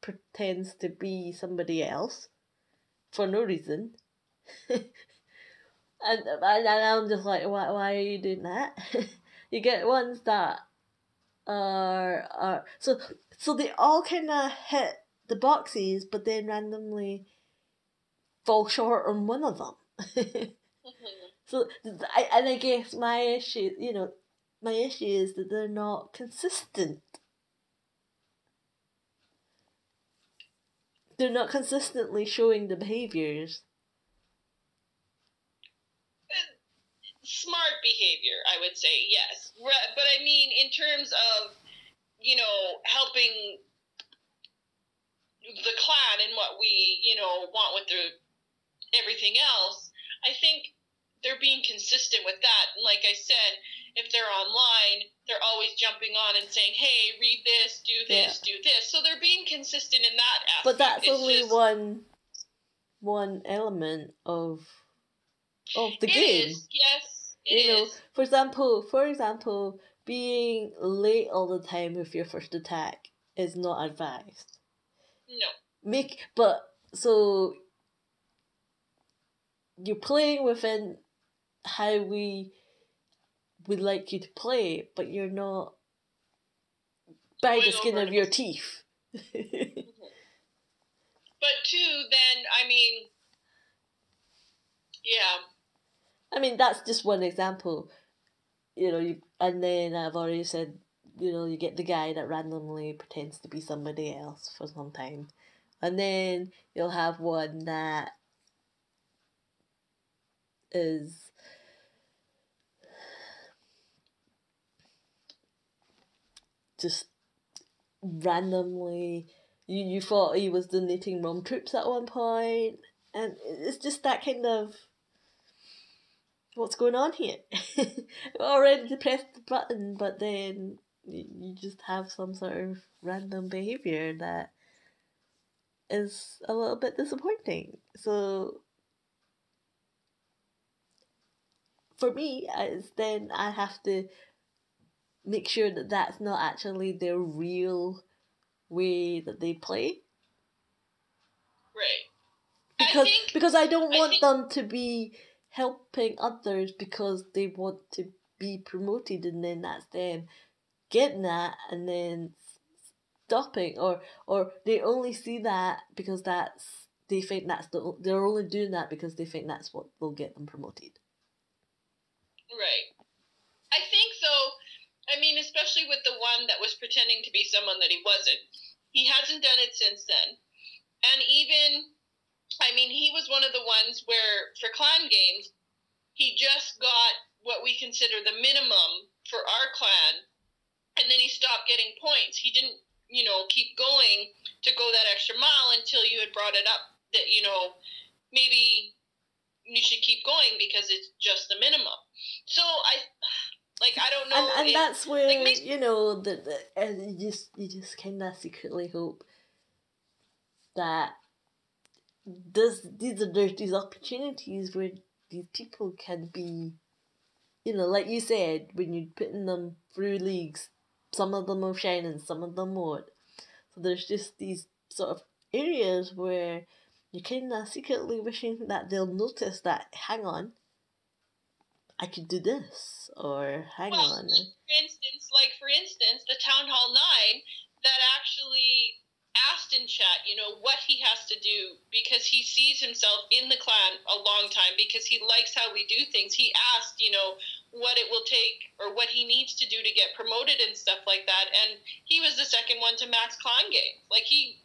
pretends to be somebody else for no reason. and, and I'm just like, why why are you doing that? you get ones that are are so so they all kind of hit the boxes, but then randomly fall short on one of them. Mhm. so I and I guess my issue, you know, my issue is that they're not consistent. They're not consistently showing the behaviors. smart behavior, I would say, yes. But I mean, in terms of, you know, helping the clan and what we, you know, want with the everything else, I think they're being consistent with that. Like I said, if they're online, they're always jumping on and saying, "Hey, read this, do this, do this." So they're being consistent in that aspect. But that's It's only just- one one element of of the It game. is, yes, it you know, for example, for example, being late all the time with your first attack is not advised. No. Make but so you're playing within how we would like you to play, but you're not by the skin of it. your teeth. But two, then I mean, yeah, I mean, that's just one example. You know, you and then I've already said, you know, you get the guy that randomly pretends to be somebody else for some time, and then you'll have one that is just randomly. You you thought he was donating Rome troops at one point, and it's just that kind of what's going on here? Already pressed the button, but then you, just have some sort of random behavior that is a little bit disappointing. So for me, uh, it's then I have to make sure that that's not actually their real way that they play right. I because think- because I don't I want think- them to be helping others because they want to be promoted and then that's them getting that and then stopping or or they only see that because that's they think that's the they're only doing that because they think that's what will get them promoted. Right. I think though, I mean, especially with the one that was pretending to be someone that he wasn't. He hasn't done it since then. And even I mean, he was one of the ones where for clan games, he just got what we consider the minimum for our clan and then he stopped getting points. He didn't, you know, keep going to go that extra mile until you had brought it up that, you know, maybe you should keep going because it's just the minimum. So I like I don't know and and if- that's where like, maybe- you know that the and you just you just kind of secretly hope that this these are there's these opportunities where these people can be you know like you said when you're putting them through leagues some of them will shine and some of them won't. So there's just these sort of areas where you're kind of secretly wishing that they'll notice that hang on I could do this or hang Well, on for instance, like for instance, the Town Hall Nine that actually asked in chat, you know, what he has to do because he sees himself in the clan a long time because he likes how we do things. He asked, you know, what it will take or what he needs to do to get promoted and stuff like that. And he was the second one to max clan game. Like he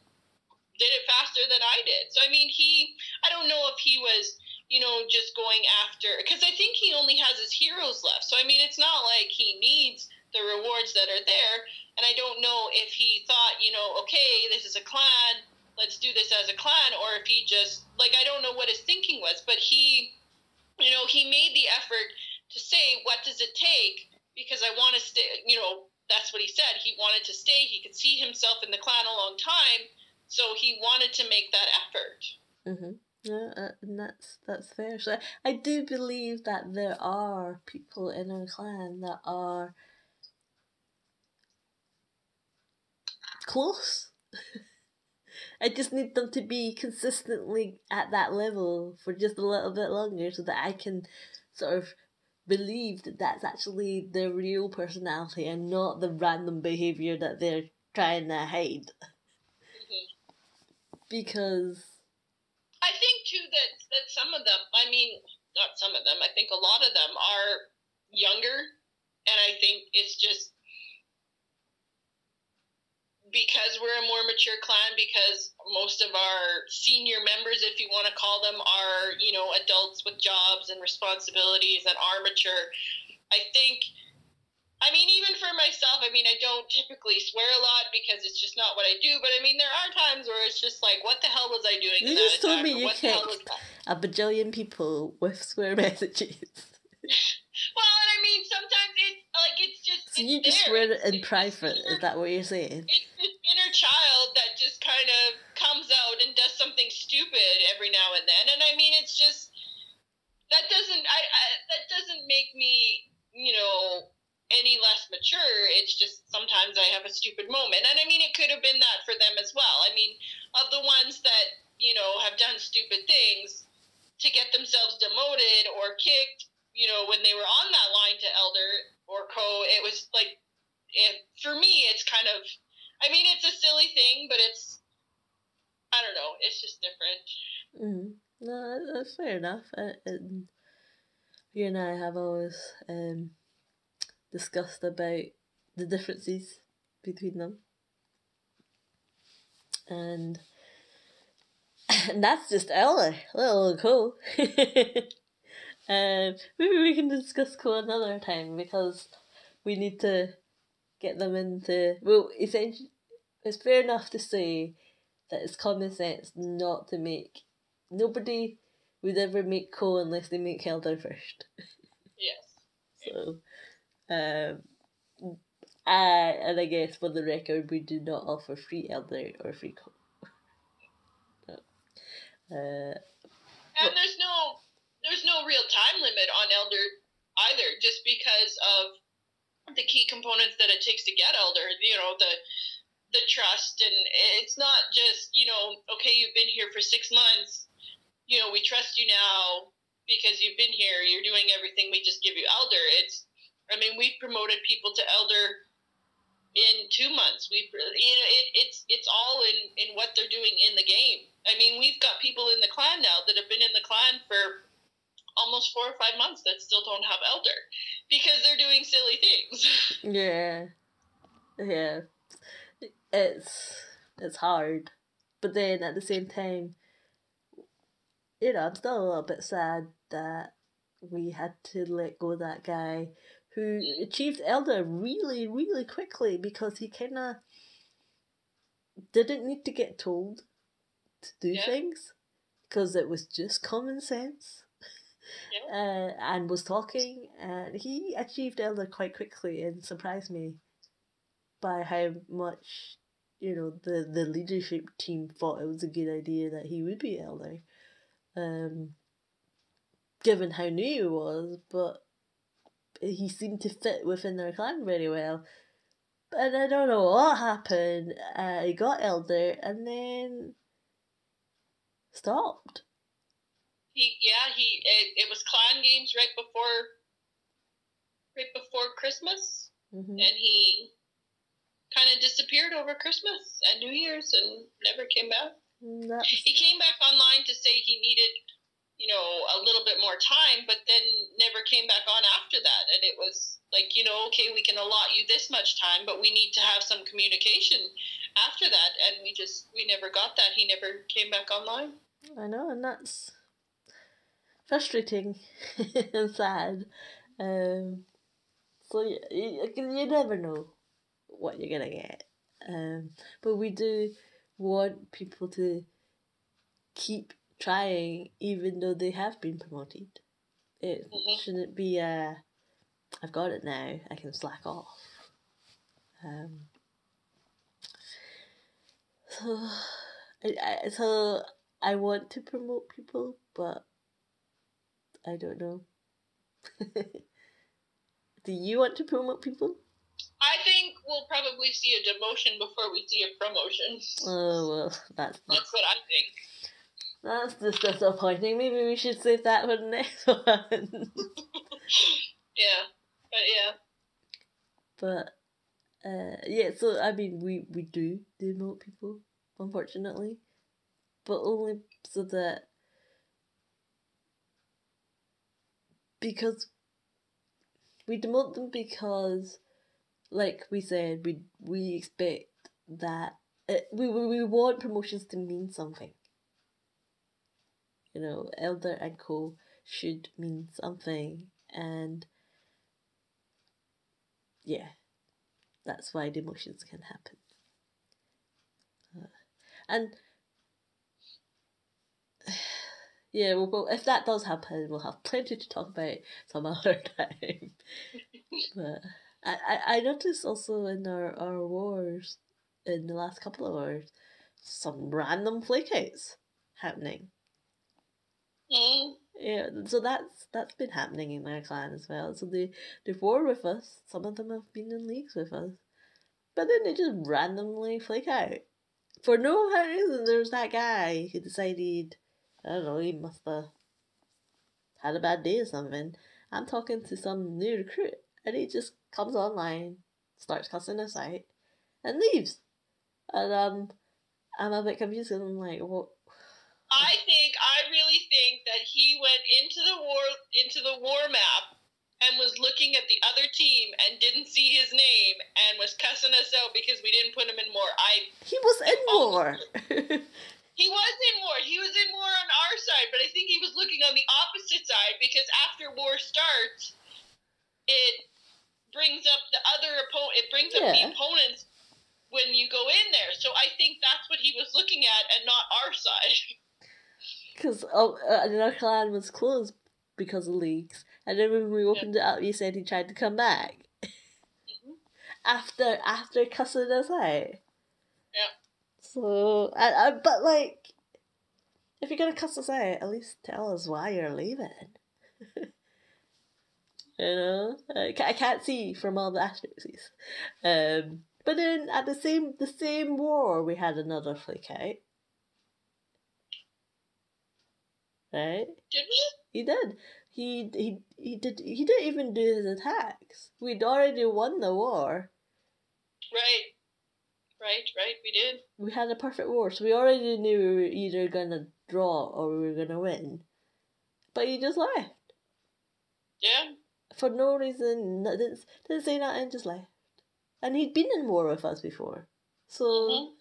did it faster than I did. So I mean, he I don't know if he was you know, just going after because I think he only has his heroes left. So I mean, it's not like he needs the rewards that are there. And I don't know if he thought, you know, okay, this is a clan, let's do this as a clan, or if he just like I don't know what his thinking was, but he, you know, he made the effort to say what does it take because I want to stay, you know, that's what he said. He wanted to stay. He could see himself in the clan a long time, so he wanted to make that effort. Mm-hmm. Yeah, uh, and that's that's fair. So I do believe that there are people in our clan that are close. I just need them to be consistently at that level for just a little bit longer so that I can sort of believe that that's actually their real personality and not the random behavior that they're trying to hide. Mm-hmm. Because I too that that some of them, I mean, not some of them, I think a lot of them are younger, and I think it's just because we're a more mature clan because most of our senior members if you want to call them are you know adults with jobs and responsibilities and are mature. I think i mean even for myself i mean i don't typically swear a lot because it's just not what i do but i mean there are times where it's just like what the hell was i doing you just told me you kicked a bajillion people with swear messages. Well and i mean sometimes it's like it's just so it's you just there. swear it in It's- private it's is that what you're saying? it's this inner child that just kind of comes out and does something stupid every now and then and i mean it's just that doesn't i, I that doesn't make me you know any less mature it's just sometimes i have a stupid moment and i mean it could have been that for them as well i mean of the ones that you know have done stupid things to get themselves demoted or kicked you know when they were on that line to elder or co it was like it, for me it's kind of I mean, it's a silly thing, but it's I don't know. It's just different. Mm. No, that's fair enough. Uh, and you and I have always um, discussed about the differences between them, and and that's just Ella, little Cole. um, maybe we can discuss Cole another time because we need to get them into well, essentially, it's fair enough to say that it's common sense not to make nobody would ever make co unless they make Elder first. Yes. So, um, I and I guess for the record, we do not offer free Elder or free co. No. Uh, And there's no there's no real time limit on elder either, just because of the key components that it takes to get elder. You know the the trust, and it's not just you know okay you've been here for six months, you know we trust you now because you've been here. You're doing everything. We just give you elder. It's I mean we've promoted people to elder in two months. We've you know it, it's it's all in in what they're doing in the game. I mean, we've got people in the clan now that have been in the clan for almost four or five months that still don't have elder because they're doing silly things. yeah, yeah, it's it's hard, but then at the same time, you know, I'm still a little bit sad that we had to let go that guy who achieved Elder really, really quickly because he kind of didn't need to get told to do Yeah. things because it was just common sense. Yeah. Uh, and was talking, and he achieved Elder quite quickly and surprised me by how much you know the the leadership team thought it was a good idea that he would be Elder. Um, given how new he was, but he seemed to fit within their clan very well. And I don't know what happened. Uh, he got Elder and then stopped. he yeah he it, it was clan games right before right before Christmas, hmm and he kind of disappeared over Christmas and New Year's and never came back. That's, He came back online to say he needed, you know, a little bit more time, but then never came back on after that. And it was like, you know, okay, we can allot you this much time, but we need to have some communication after that. And we just, we never got that. He never came back online. I know, and that's frustrating and sad. Um, so you, you, you never know what you're gonna get. Um, but we do want people to keep trying, even though they have been promoted. It Mhm. shouldn't be a, I've got it now, I can slack off. Um, so, I, I, so I want to promote people, but I don't know. Do you want to promote people? I think we'll probably see a demotion before we see a promotion. Oh well, that's That's what I think. That's just disappointing. Maybe we should save that for the next one. Yeah, but yeah. but uh, yeah, so I mean, we we do demote people, unfortunately, but only so that because we demote them because, like we said, we we expect that it, we, we we want promotions to mean something. You know, elder and co should mean something, and yeah, that's why demotions can happen. Uh, and yeah, well, well, if that does happen, we'll have plenty to talk about some other time. but I, I, noticed also in our, our wars, in the last couple of wars, some random flakeouts happening. Yeah, so that's that's been happening in our clan as well. So they they war with us. Some of them have been in leagues with us, but then they just randomly flake out for no apparent reason. There's that guy who decided, I don't know, he must have had a bad day or something. I'm talking to some new recruit, and he just comes online, starts cussing us out, and leaves. And um, I'm a bit confused. And I'm like, what? I think I really think that he went into the war into the war map and was looking at the other team and didn't see his name and was cussing us out because we didn't put him in war. I He was in oh, war. he was in war. He was in war on our side, but I think he was looking on the opposite side because after war starts, it brings up the other opponent. It brings up the opponents when you go in there. So I think that's what he was looking at and not our side. Because oh, uh, clan was closed because of leaks. And then when we opened it up, he said he tried to come back. Mhm. after after cussing us out. Yeah. So, I, I, but like, if you're gonna cuss us out, at least tell us why you're leaving. you know, I, ca- I can't see from all the asterisks. Um, but then at the same the same war, we had another flake out. Right? Did we? He did. He he he did. He didn't even do his attacks. We'd already won the war. Right. Right, right, we did. We had a perfect war, so we already knew we were either gonna draw or we were gonna win. But he just left Yeah. for no reason. Didn't didn't say nothing. Just left. And he'd been in war with us before, so Mhm.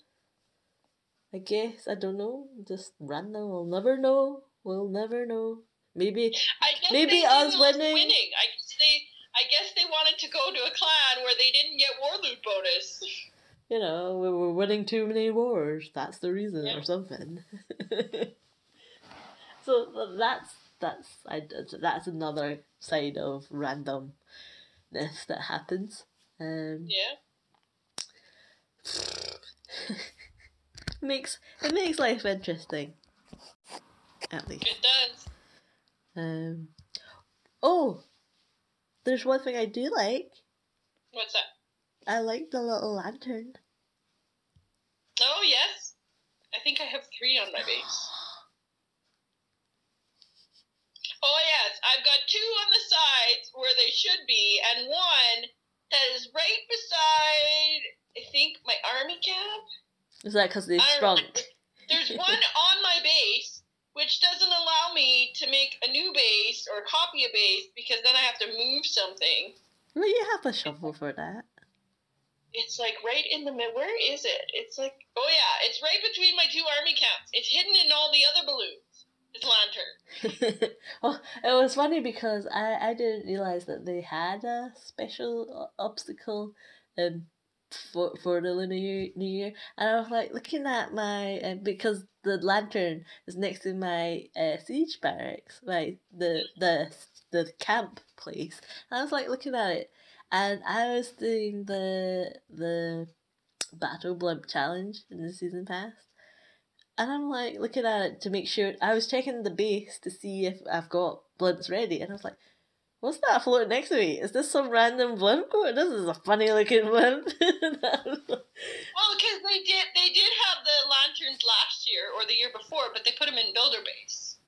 I guess I don't know. Just random. We'll never know. We'll never know. Maybe I guess Maybe they us winning- winning. I guess they I guess they wanted to go to a clan where they didn't get war loot bonus. you know, we were winning too many wars. That's the reason, Yeah. or something. so that's that's I, that's another side of randomness that happens. Um, Yeah. makes it makes life interesting. At least. It does. Um, oh, there's one thing I do like. What's that? I like the little lantern. Oh yes. I think I have three on my base. Oh yes, I've got two on the sides where they should be, and one that is right beside I think my army camp. Is that because they shrunk? There's one on my base, which doesn't allow me to make a new base or copy a base because then I have to move something. Well, you have a shovel for that. It's like right in the middle. Where is it? It's like, oh yeah, it's right between my two army camps. It's hidden in all the other balloons. This lantern. well, it was funny because I, I didn't realize that they had a special obstacle um for for the Lunar New Year, and I was like looking at my uh, because the lantern is next to my uh, siege barracks, right? The the the camp place. And I was like looking at it, and I was doing the the battle blimp challenge in the season pass, and I'm like looking at it to make sure I was checking the base to see if I've got blimps ready, and I was like, "What's that floating next to me? Is this some random blimp? This is a funny looking blimp." Well, because they did they did have the lanterns last year or the year before, but they put them in builder base.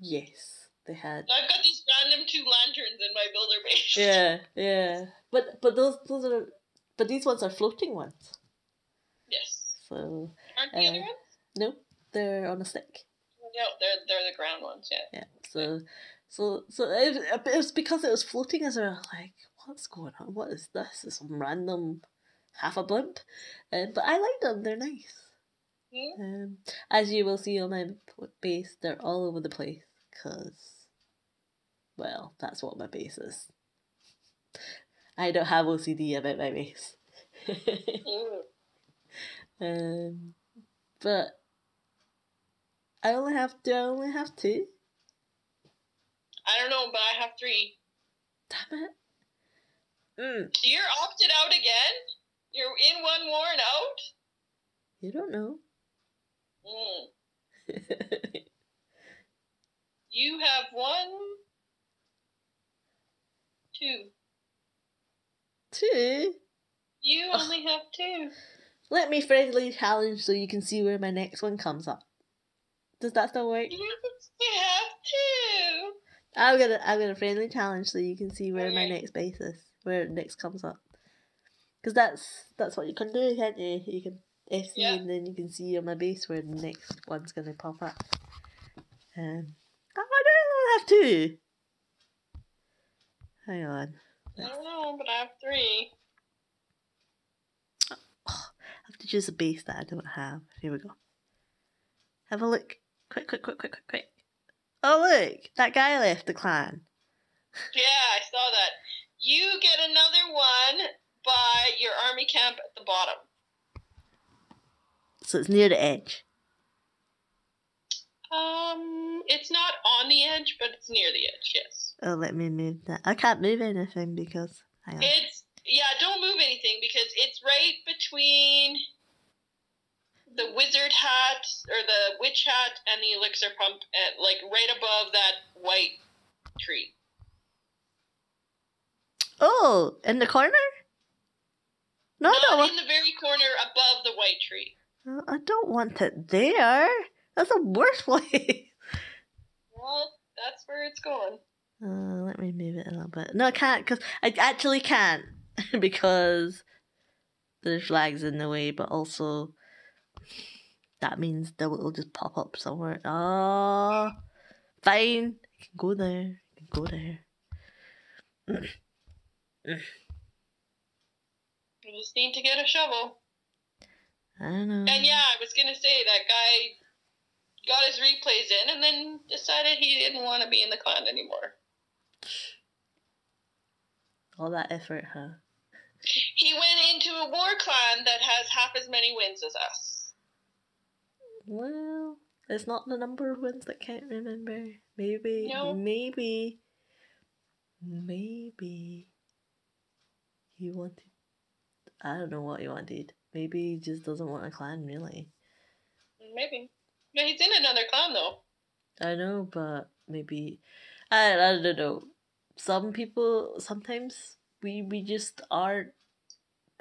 yes, they had. So I've got these random two lanterns in my builder base. Yeah, yeah, but but those those are but these ones are floating ones, Yes. so Aren't the other Uh, ones? no, they're on a stick. No, they're they're the ground ones. Yeah. Yeah. So, so, so it, it was because it was floating as well. Like, what's going on? What is this? Is some random half a blimp? Um, but I like them. They're nice. Um, as you will see on my base, they're all over the place. Cause, well, that's what my base is. I don't have OCD about my base. Um, but I only have. Do I only have two? I don't know, but I have three. Damn it. Mm. You're opted out again. You're in one more and out. You don't know. Mm. You have one, two. Two. You Ugh. only have two. Let me friendly challenge so you can see where my next one comes up. Does that still work? You have two. I'm gonna I'm gonna friendly challenge so you can see where my next base is, where it next comes up. Because that's that's what you can do, can't you? You can FC Yeah. and then you can see on my base where the next one's gonna pop up. Um, oh, I don't have two. Hang on. I don't know, but I have three. I have to choose a base that I don't have. Here we go. Have a look. Quick, quick, quick, quick, quick, quick. Oh, look! That guy left the clan. Yeah, I saw that. You get another one by your army camp at the bottom. So it's near the edge. Um, it's not on the edge, but it's near the edge. Yes. Oh, let me move that. I can't move anything because. It's yeah. Don't move anything because it's right between the wizard hat or the witch hat and the elixir pump, at, like right above that white tree. Oh, in the corner? No, Not want, in the very corner above the white tree. I don't want it there. That's the worst place. Well, that's where it's going. Uh, let me move it a little bit. No, I can't because I actually can't because there's flags in the way, but also that means that it'll just pop up somewhere. Oh, fine. I can go there. I can go there. You just need to get a shovel. I don't know. And yeah, I was gonna say that guy got his replays in and then decided he didn't want to be in the clan anymore. All that effort, huh? He went into a war clan that has half as many wins as us. Well, it's not the number of wins that can't remember. Maybe, No. maybe, maybe he wanted. I don't know what he wanted. Maybe he just doesn't want a clan, really. Maybe. No, he's in another clan though. I know, but maybe I, I don't know. Some people sometimes we we just aren't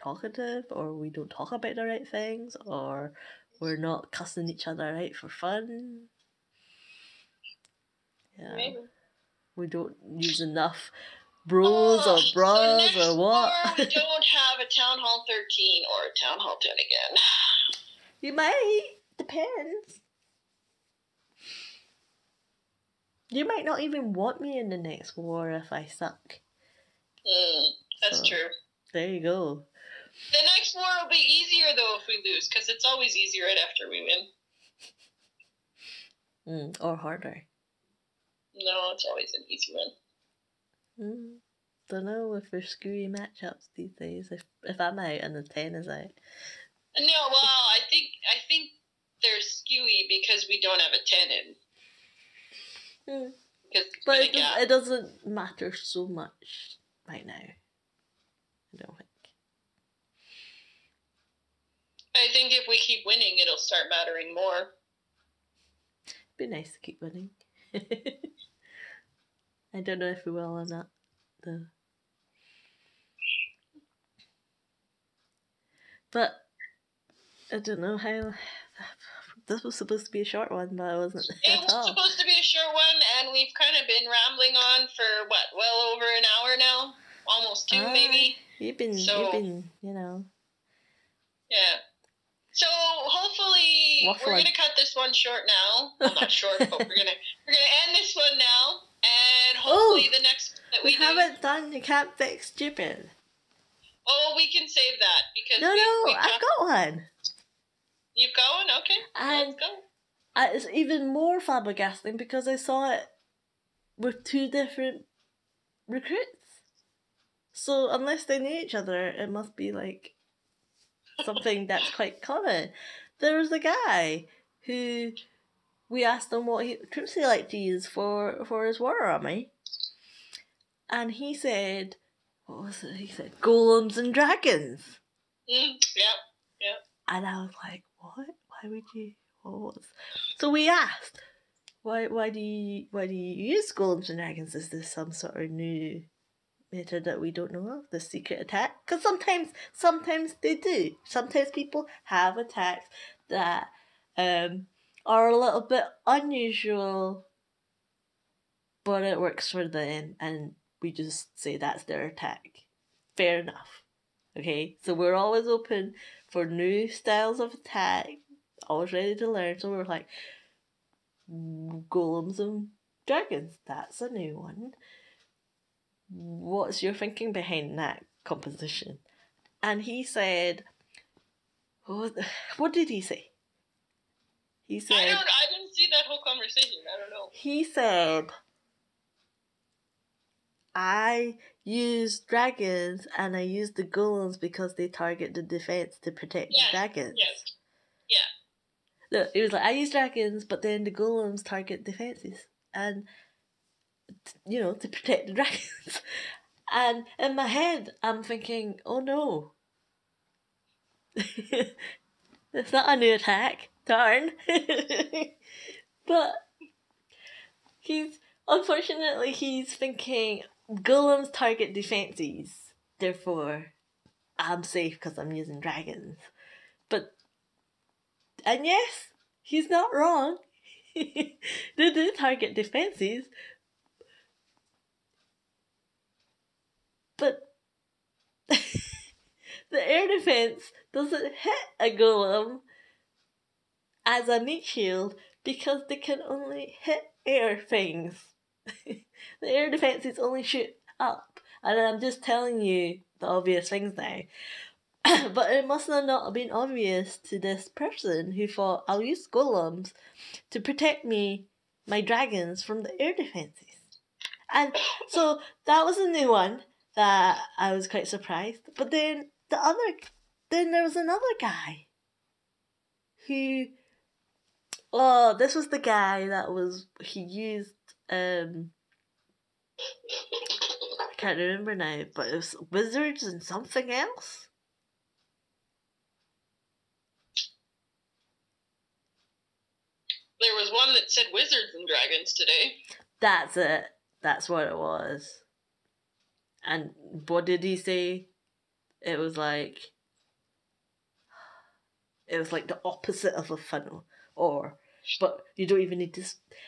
talkative, or we don't talk about the right things, or we're not cussing each other out for fun. Yeah, Maybe. we don't use enough bros or Oh, so bras next or what. we don't have a Town Hall 13 or a Town Hall 10 again. you might depends. You might not even want me in the next war if I suck. Hmm, that's So- true. There you go. The next war will be easier though if we lose, because it's always easier right after we win. Mm, or harder. No, it's always an easy win. Mm, don't know if there's screwy matchups these days. If if I'm out and the ten is out. No, well, I think I think they're skewy because we don't have a 10 in. Mm. Because But it, does, it doesn't matter so much right now. I don't think. I think if we keep winning, it'll start mattering more. It'd be nice to keep winning. I don't know if we will or not, though. But I don't know how. This was supposed to be a short one, but it wasn't It was all. supposed to be a short one, and we've kind of been rambling on for what, well over an hour now, almost two, Ah. maybe. You've been, So- you've been, you know. Yeah. We're gonna cut this one short now. Well, not short, but we're gonna we're gonna end this one now, and hopefully the next one that We we, do. haven't done You Can't Fix Stupid. Oh, we can save that because No, we, no, we I've got one. You've got one, okay? And- Let's go. It's even more flabbergasting because I saw it with two different recruits. So unless they knew each other, it must be like something that's quite common. There was a guy who we asked him what he, troops he liked to use for for his war army, and he said, "What was it?" He said, "Golems and dragons." Mm, yeah. And I was like, what? Why would you? What was? So we asked, why? Why do you? Why do you use golems and dragons? Is this some sort of new method that we don't know of? The secret attack? Because sometimes, sometimes they do. Sometimes people have attacks that um are a little bit unusual, but it works for them, and we just say that's their attack. Fair enough. Okay, so we're always open for new styles of attack, always ready to learn. So we're like, golems and dragons, that's a new one. What's your thinking behind that composition? And he said, what, what did he say? He said. I don't. I didn't see that whole conversation. I don't know. he said, I use dragons and I use the golems because they target the defense to protect Yes, the dragons. Yes. Yeah. Look, it was like I use dragons, but then the golems target defenses, and you know to protect the dragons. And in my head, I'm thinking, oh no, it's not a new attack. Darn. but he's unfortunately he's thinking golems target defenses, therefore I'm safe because I'm using dragons. But and yes, he's not wrong. they do target defenses. But the air defense doesn't hit a golem as a meat shield because they can only hit air things. the air defenses only shoot up. And I'm just telling you the obvious things now. but it must have not have been obvious to this person who thought I'll use golems to protect me, my dragons, from the air defenses. And so that was a new one that I was quite surprised. But then the other, then there was another guy who, oh, this was the guy that was he used um. I can't remember now, but it was wizards and something else. There was one that said wizards and dragons today. That's it. That's what it was. And what did he say? It was like it was like the opposite of a funnel, or but you don't even need to.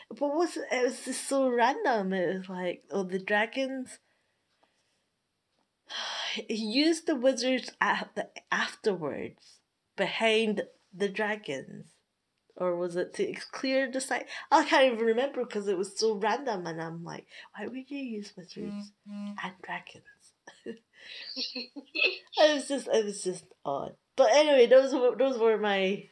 But was it was just so random. It was like oh the dragons. He used the wizards at the afterwards behind the dragons, or was it to clear the site? I can't even remember because it was so random, and I'm like, why would you use wizards mm-hmm. and dragons? it was just, it was just odd. But anyway, those were those were my.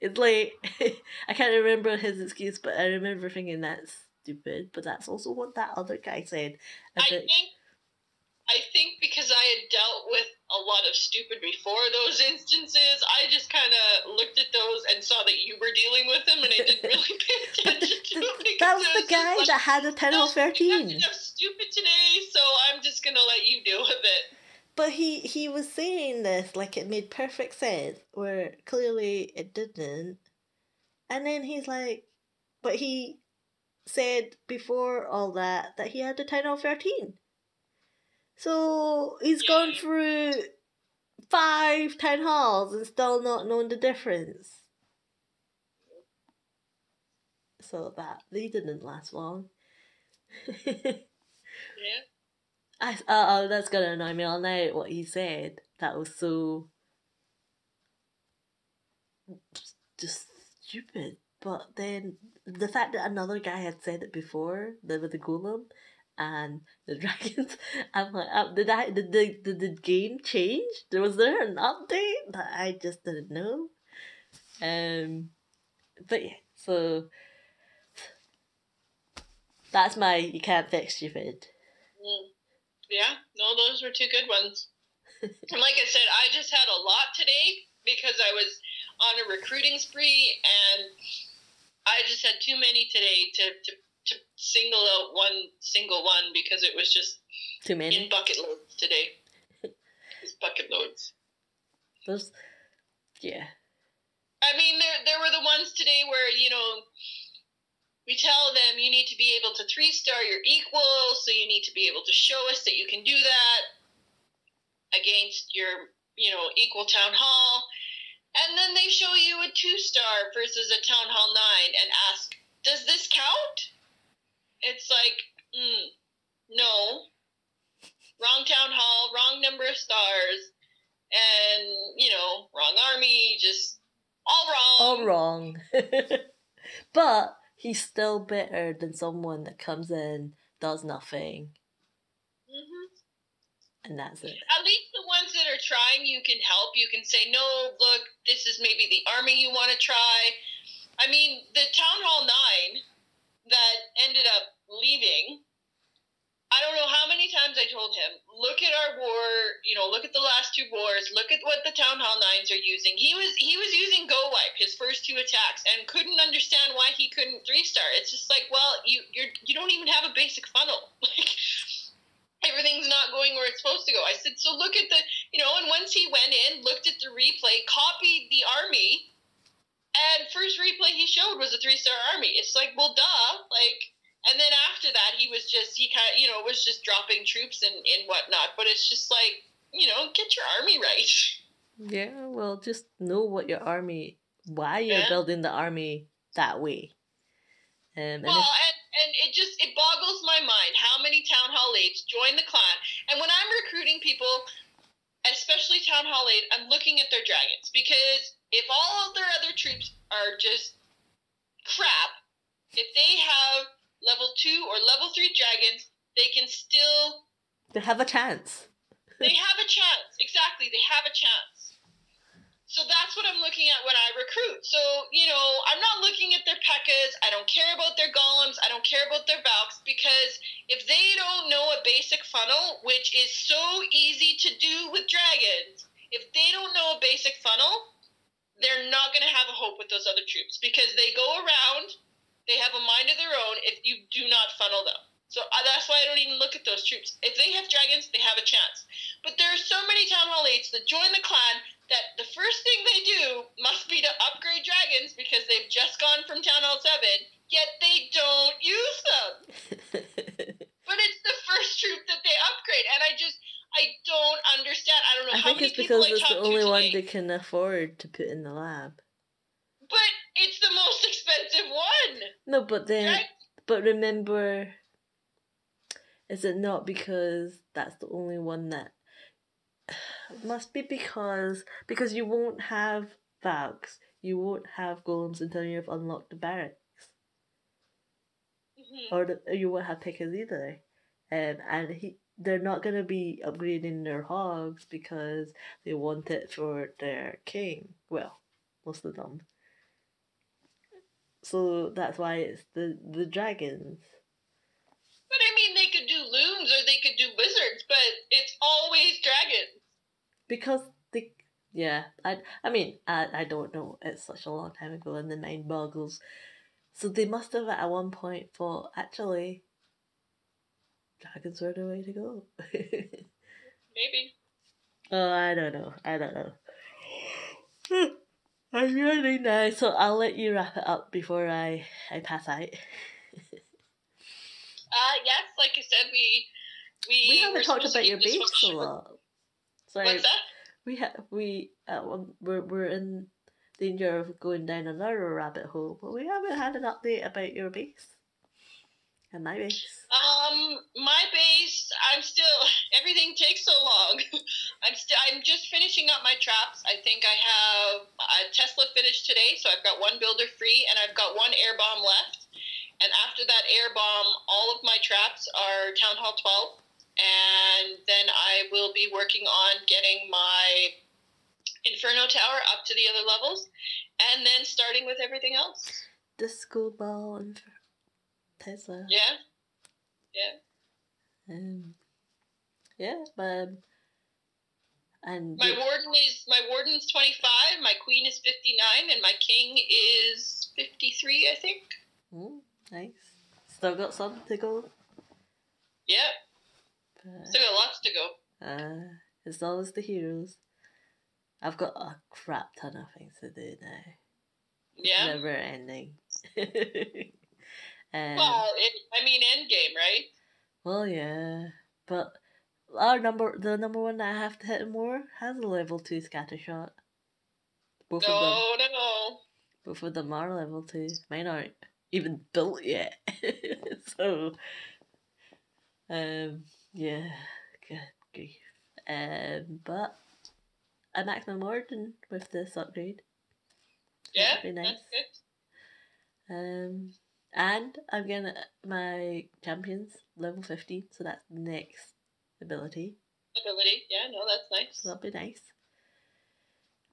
It's like I can't remember his excuse, but I remember thinking that's stupid. But that's also what that other guy said. I I think I think because I had dealt with a lot of stupid before those instances, I just kind of looked at those and saw that you were dealing with them, and I didn't really pay attention to it. that was it the guy like, that had a ten "No, or thirteen. enough stupid today, so I'm just gonna let you deal with it. But he he was saying this like it made perfect sense, where clearly it didn't. And then he's like, but he said before all that that he had a town hall thirteen. So he's gone through five, ten halls and still not known the difference. So that they didn't last long. Yeah. I, uh, oh, that's gonna annoy me all night. What he said that was so just stupid. But then the fact that another guy had said it before, the with the golem and the dragons, I'm like, uh, did I did the did the game change? There was there an update that I just didn't know. Um, but yeah, so that's my you can't fix stupid. Yeah, no, those were two good ones. and like I said, I just had a lot today because I was on a recruiting spree and I just had too many today to, to, to single out one single one because it was just Too many. in bucket loads today. It's bucket loads. Those, yeah. I mean, there there were the ones today where you know we tell them you need to be able to three star your equal, so you need to be able to show us that you can do that against your you know equal town hall, and then they show you a two star versus a town hall nine and ask, does this count? It's like, mm, no, wrong town hall, wrong number of stars, and you know wrong army, just all wrong. All wrong. but he's still better than someone that comes in, does nothing, hmm and that's it. At least the ones that are trying, you can help. You can say, no, look, this is maybe the army you want to try. I mean, the Town Hall 9 that ended up leaving, I don't know how many times I told him, look at our war, you know, look at the last two wars, look at what the Town Hall 9s are using. He was he was using GoWiPe his first two attacks and couldn't understand why he couldn't three star. It's just like, well, you you're you don't even have a basic funnel. Like everything's not going where it's supposed to go. I said, so look at the, you know, and once he went in, looked at the replay, copied the army, and first replay he showed was a three star army. It's like, well, duh. Like, and then after that, he was just, he kind of, you know, was just dropping troops and, and whatnot. But it's just like, you know, get your army right. Yeah, well, just know what your army, why you're Yeah. building the army that way. Um, and Well, if- and, and it just it boggles my mind how many town hall aides join the clan. And when I'm recruiting people, especially town hall aid, I'm looking at their dragons because if all of their troops are just crap, if they have level two or level three dragons, they can still they have a chance. they have a chance. Exactly, they have a chance. So that's what I'm looking at when I recruit. So, you know, I'm not looking at their pekkas. I don't care about their golems. I don't care about their valks because if they don't know a basic funnel, which is so easy to do with dragons, if they don't know a basic funnel, they're not going to have a hope with those other troops because they go around, they have a mind of their own if you do not funnel them. So uh, that's why I don't even look at those troops. If they have dragons, they have a chance. But there are so many Town Hall 8s that join the clan that the first thing they do must be to upgrade dragons because they've just gone from Town Hall 7, yet they don't use them. But it's the first troop that they upgrade, and I just, I don't understand. I don't know I how think many it's people because I it's talked the only one today, they can afford to put in the lab. but it's the most expensive one. No, but then, but remember, is it not because that's the only one that? Must be because because you won't have Valks, you won't have golems until you've unlocked the barracks, Mhm. or the, you won't have pekkas either, um, and he they're not gonna be upgrading their hogs because they want it for their king. Well, most of them. So that's why it's the the dragons. But I mean, they could do loons or they could do wizards, but it's always dragons. because the yeah i i mean i i don't know it's such a long time ago and the mind boggles so they must have at one point thought actually dragons were the way to go Maybe. Oh, I don't know. I don't know. I'm really nice, so I'll let you wrap it up before I I pass out. Uh, yes, like I said, we we We haven't talked about your base a lot. Sorry, What's that? we ha- we uh, um, we're we're in danger of going down another rabbit hole, but we haven't had an update about your base and my base. Um, my base, I'm still. Everything takes so long. I'm still. I'm just finishing up my traps. I think I have a Tesla finished today, so I've got one builder free, and I've got one air bomb left. And after that air bomb, all of my traps are Town Hall 12, and then I will be working on getting my Inferno Tower up to the other levels, and then starting with everything else. Disco ball and Tesla. Yeah, yeah. Um, yeah, but and My warden is my warden's twenty five. My queen is fifty nine, and my king is fifty three. I think. Mm, nice. Still got some to go. Yeah, But, still got lots to go. uh, it's always the heroes. I've got a crap ton of things to do now. Yeah. Never ending. um, Well, it, I mean, end game, right? well, yeah, but our number, the number one that I have to hit more, has a level two scatter shot. Both of them, No, no, no. both of them are level two. Mine aren't even built yet. so, um, yeah, good grief. Um, but I maxed my margin with this upgrade. Yeah, That'd be nice. that's good. Um, and I'm getting my champions level 50, so that's the next ability. Ability. Yeah, no, that's nice. So that'll be nice.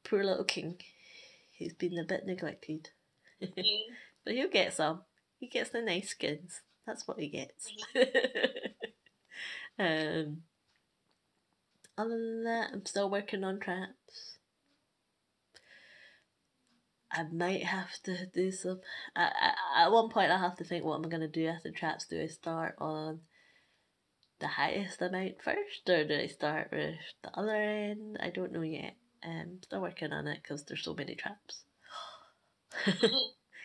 Poor little king. He's been a bit neglected. Mm. But he'll get some. He gets the nice skins. That's what he gets. um, other than that, I'm still working on traps. I might have to do some. I, I, at one point, I have to think what am I going to do after traps. Do I start on the highest amount first, or do I start with the other end? I don't know yet. Um, still working on it because there's so many traps.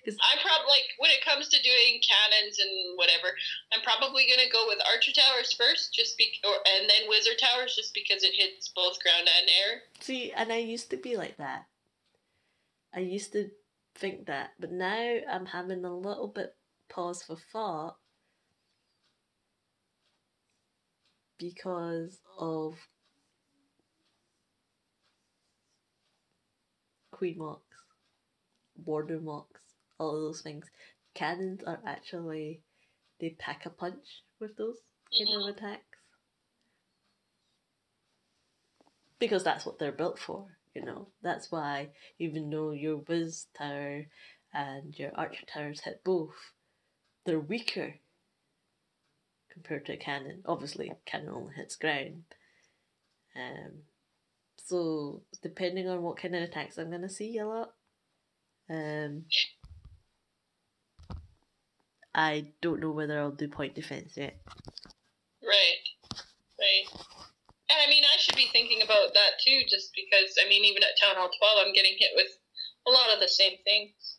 I'm probably like when it comes to doing cannons and whatever. I'm probably gonna go with archer towers first, just be or and then wizard towers, just because it hits both ground and air. See, and I used to be like that. I used to think that, but now I'm having a little bit pause for thought because of Queen Mocks, Border Mocks, all of those things. Cannons are actually, they pack a punch with those kind of attacks. Because that's what they're built for, you know. That's why, even though your Wiz Tower and your Archer Towers hit both, they're weaker compared to a cannon. Obviously, cannon only hits ground. Um, so, depending on what kind of attacks I'm to see a lot, um, I don't know whether I'll do point defense yet. Right. Right. And I mean, I should be thinking about that too, just because I mean, even at Town Hall 12, I'm getting hit with a lot of the same things.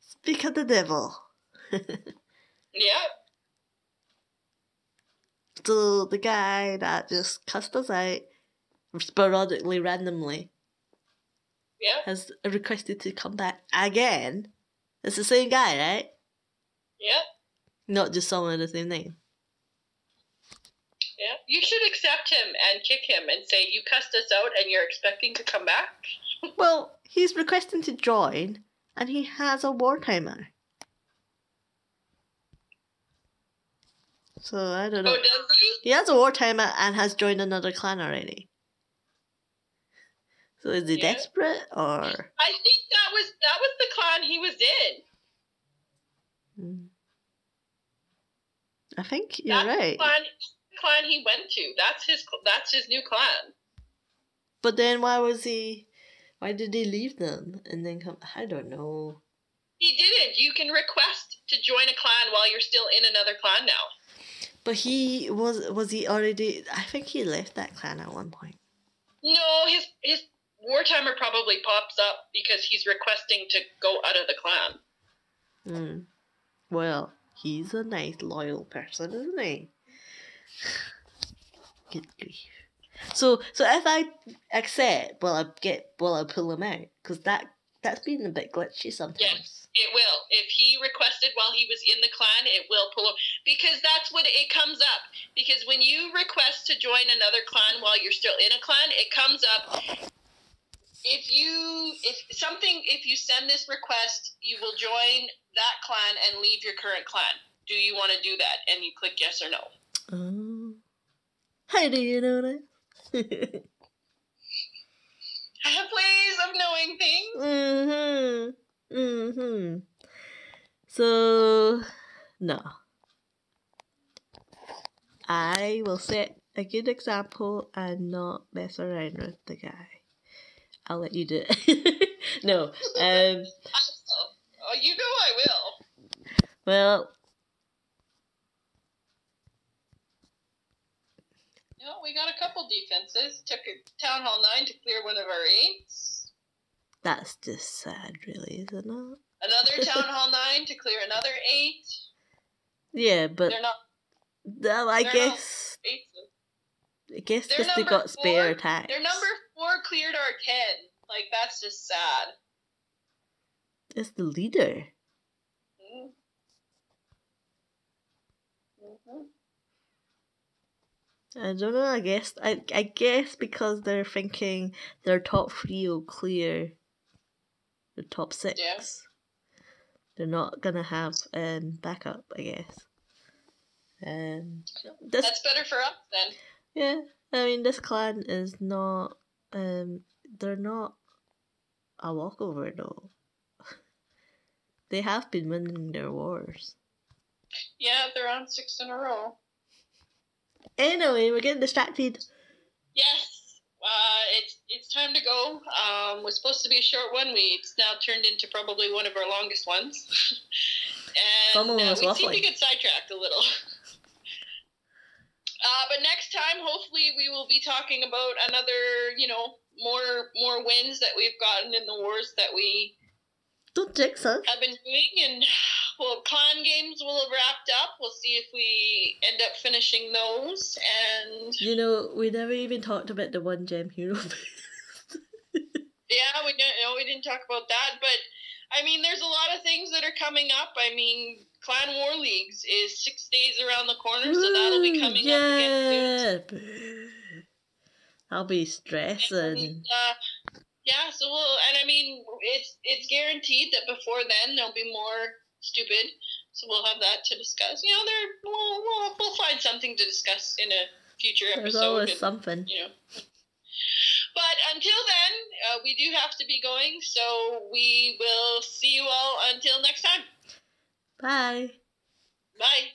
Speak of the devil. Yeah. So the guy that just cussed us out sporadically, randomly, Yeah. has requested to come back again. It's the same guy, right? Yeah. Not just someone with the same name. Yeah. You should accept him and kick him and say, You cussed us out and you're expecting to come back? Well, he's requesting to join, and he has a war timer. So I don't know. Oh, does he? He has a war timer and has joined another clan already. So is he Yeah. desperate or? I think that was that was the clan he was in. Hmm. I think you're That's right. the clan, clan he went to. That's his that's his new clan. But then why was he? Why did he leave them and then come? I don't know. He didn't. You can request to join a clan while you're still in another clan now. But he was was he already? I think he left that clan at one point. No, his his wartimer probably pops up because he's requesting to go out of the clan. Hmm. Well, he's a nice, loyal person, isn't he? Good grief. So, so if I accept, will I get? Will I pull him out? Because that that's been a bit glitchy sometimes. Yes, It will. If he requested while he was in the clan, it will pull him because that's what it comes up. Because when you request to join another clan while you're still in a clan, it comes up. If you if something if you send this request, you will join that clan and leave your current clan. Do you want to do that? And you click yes or no. Oh. How do you know that? I have ways of knowing things. mm-hmm. Mm-hmm. So no. I will set a good example and not mess around with the guy. I'll let you do it. no. Um I will. Oh, you know I will. well No, we got a couple defenses. Took a town hall nine to clear one of our eights. that's just sad really, isn't it? Another town hall nine to clear another eight. Yeah, but They're not no, I they're guess eight. I guess just they got spare four. attacks. Their number four cleared our ten. Like that's just sad. It's the leader. Mm. Mhm. I don't know. I guess I I guess because they're thinking their top three will clear the top six. Yeah. They're not gonna have um backup. I guess. Um, this That's better for us then. yeah. I mean, this clan is not. Um, they're not a walkover though. they have been winning their wars. Yeah, they're on six in a row. Anyway, we're getting distracted. Yes. Uh, it's it's time to go. Um, was supposed to be a short one. We it's now turned into probably one of our longest ones. and uh, we seem to get sidetracked a little. Uh, but next time, hopefully, we will be talking about another, you know, more more wins that we've gotten in the wars that we Don't jinx us. have been doing, and well, clan games will have wrapped up. We'll see if we end up finishing those, and You know, we never even talked about the one gem hero. Yeah, we didn't. No, we didn't talk about that, but I mean, there's a lot of things that are coming up. I mean, Clan War Leagues is six days around the corner, so that'll be coming up again soon. I'll be stressing. And, uh, yeah, so we'll, and I mean, it's it's guaranteed that before then there'll be more stupid. So we'll have that to discuss. You know, there we'll, we'll we'll find something to discuss in a future episode. There's always and- something. you know. But until then, uh, we do have to be going, so we will see you all until next time. Bye. Bye.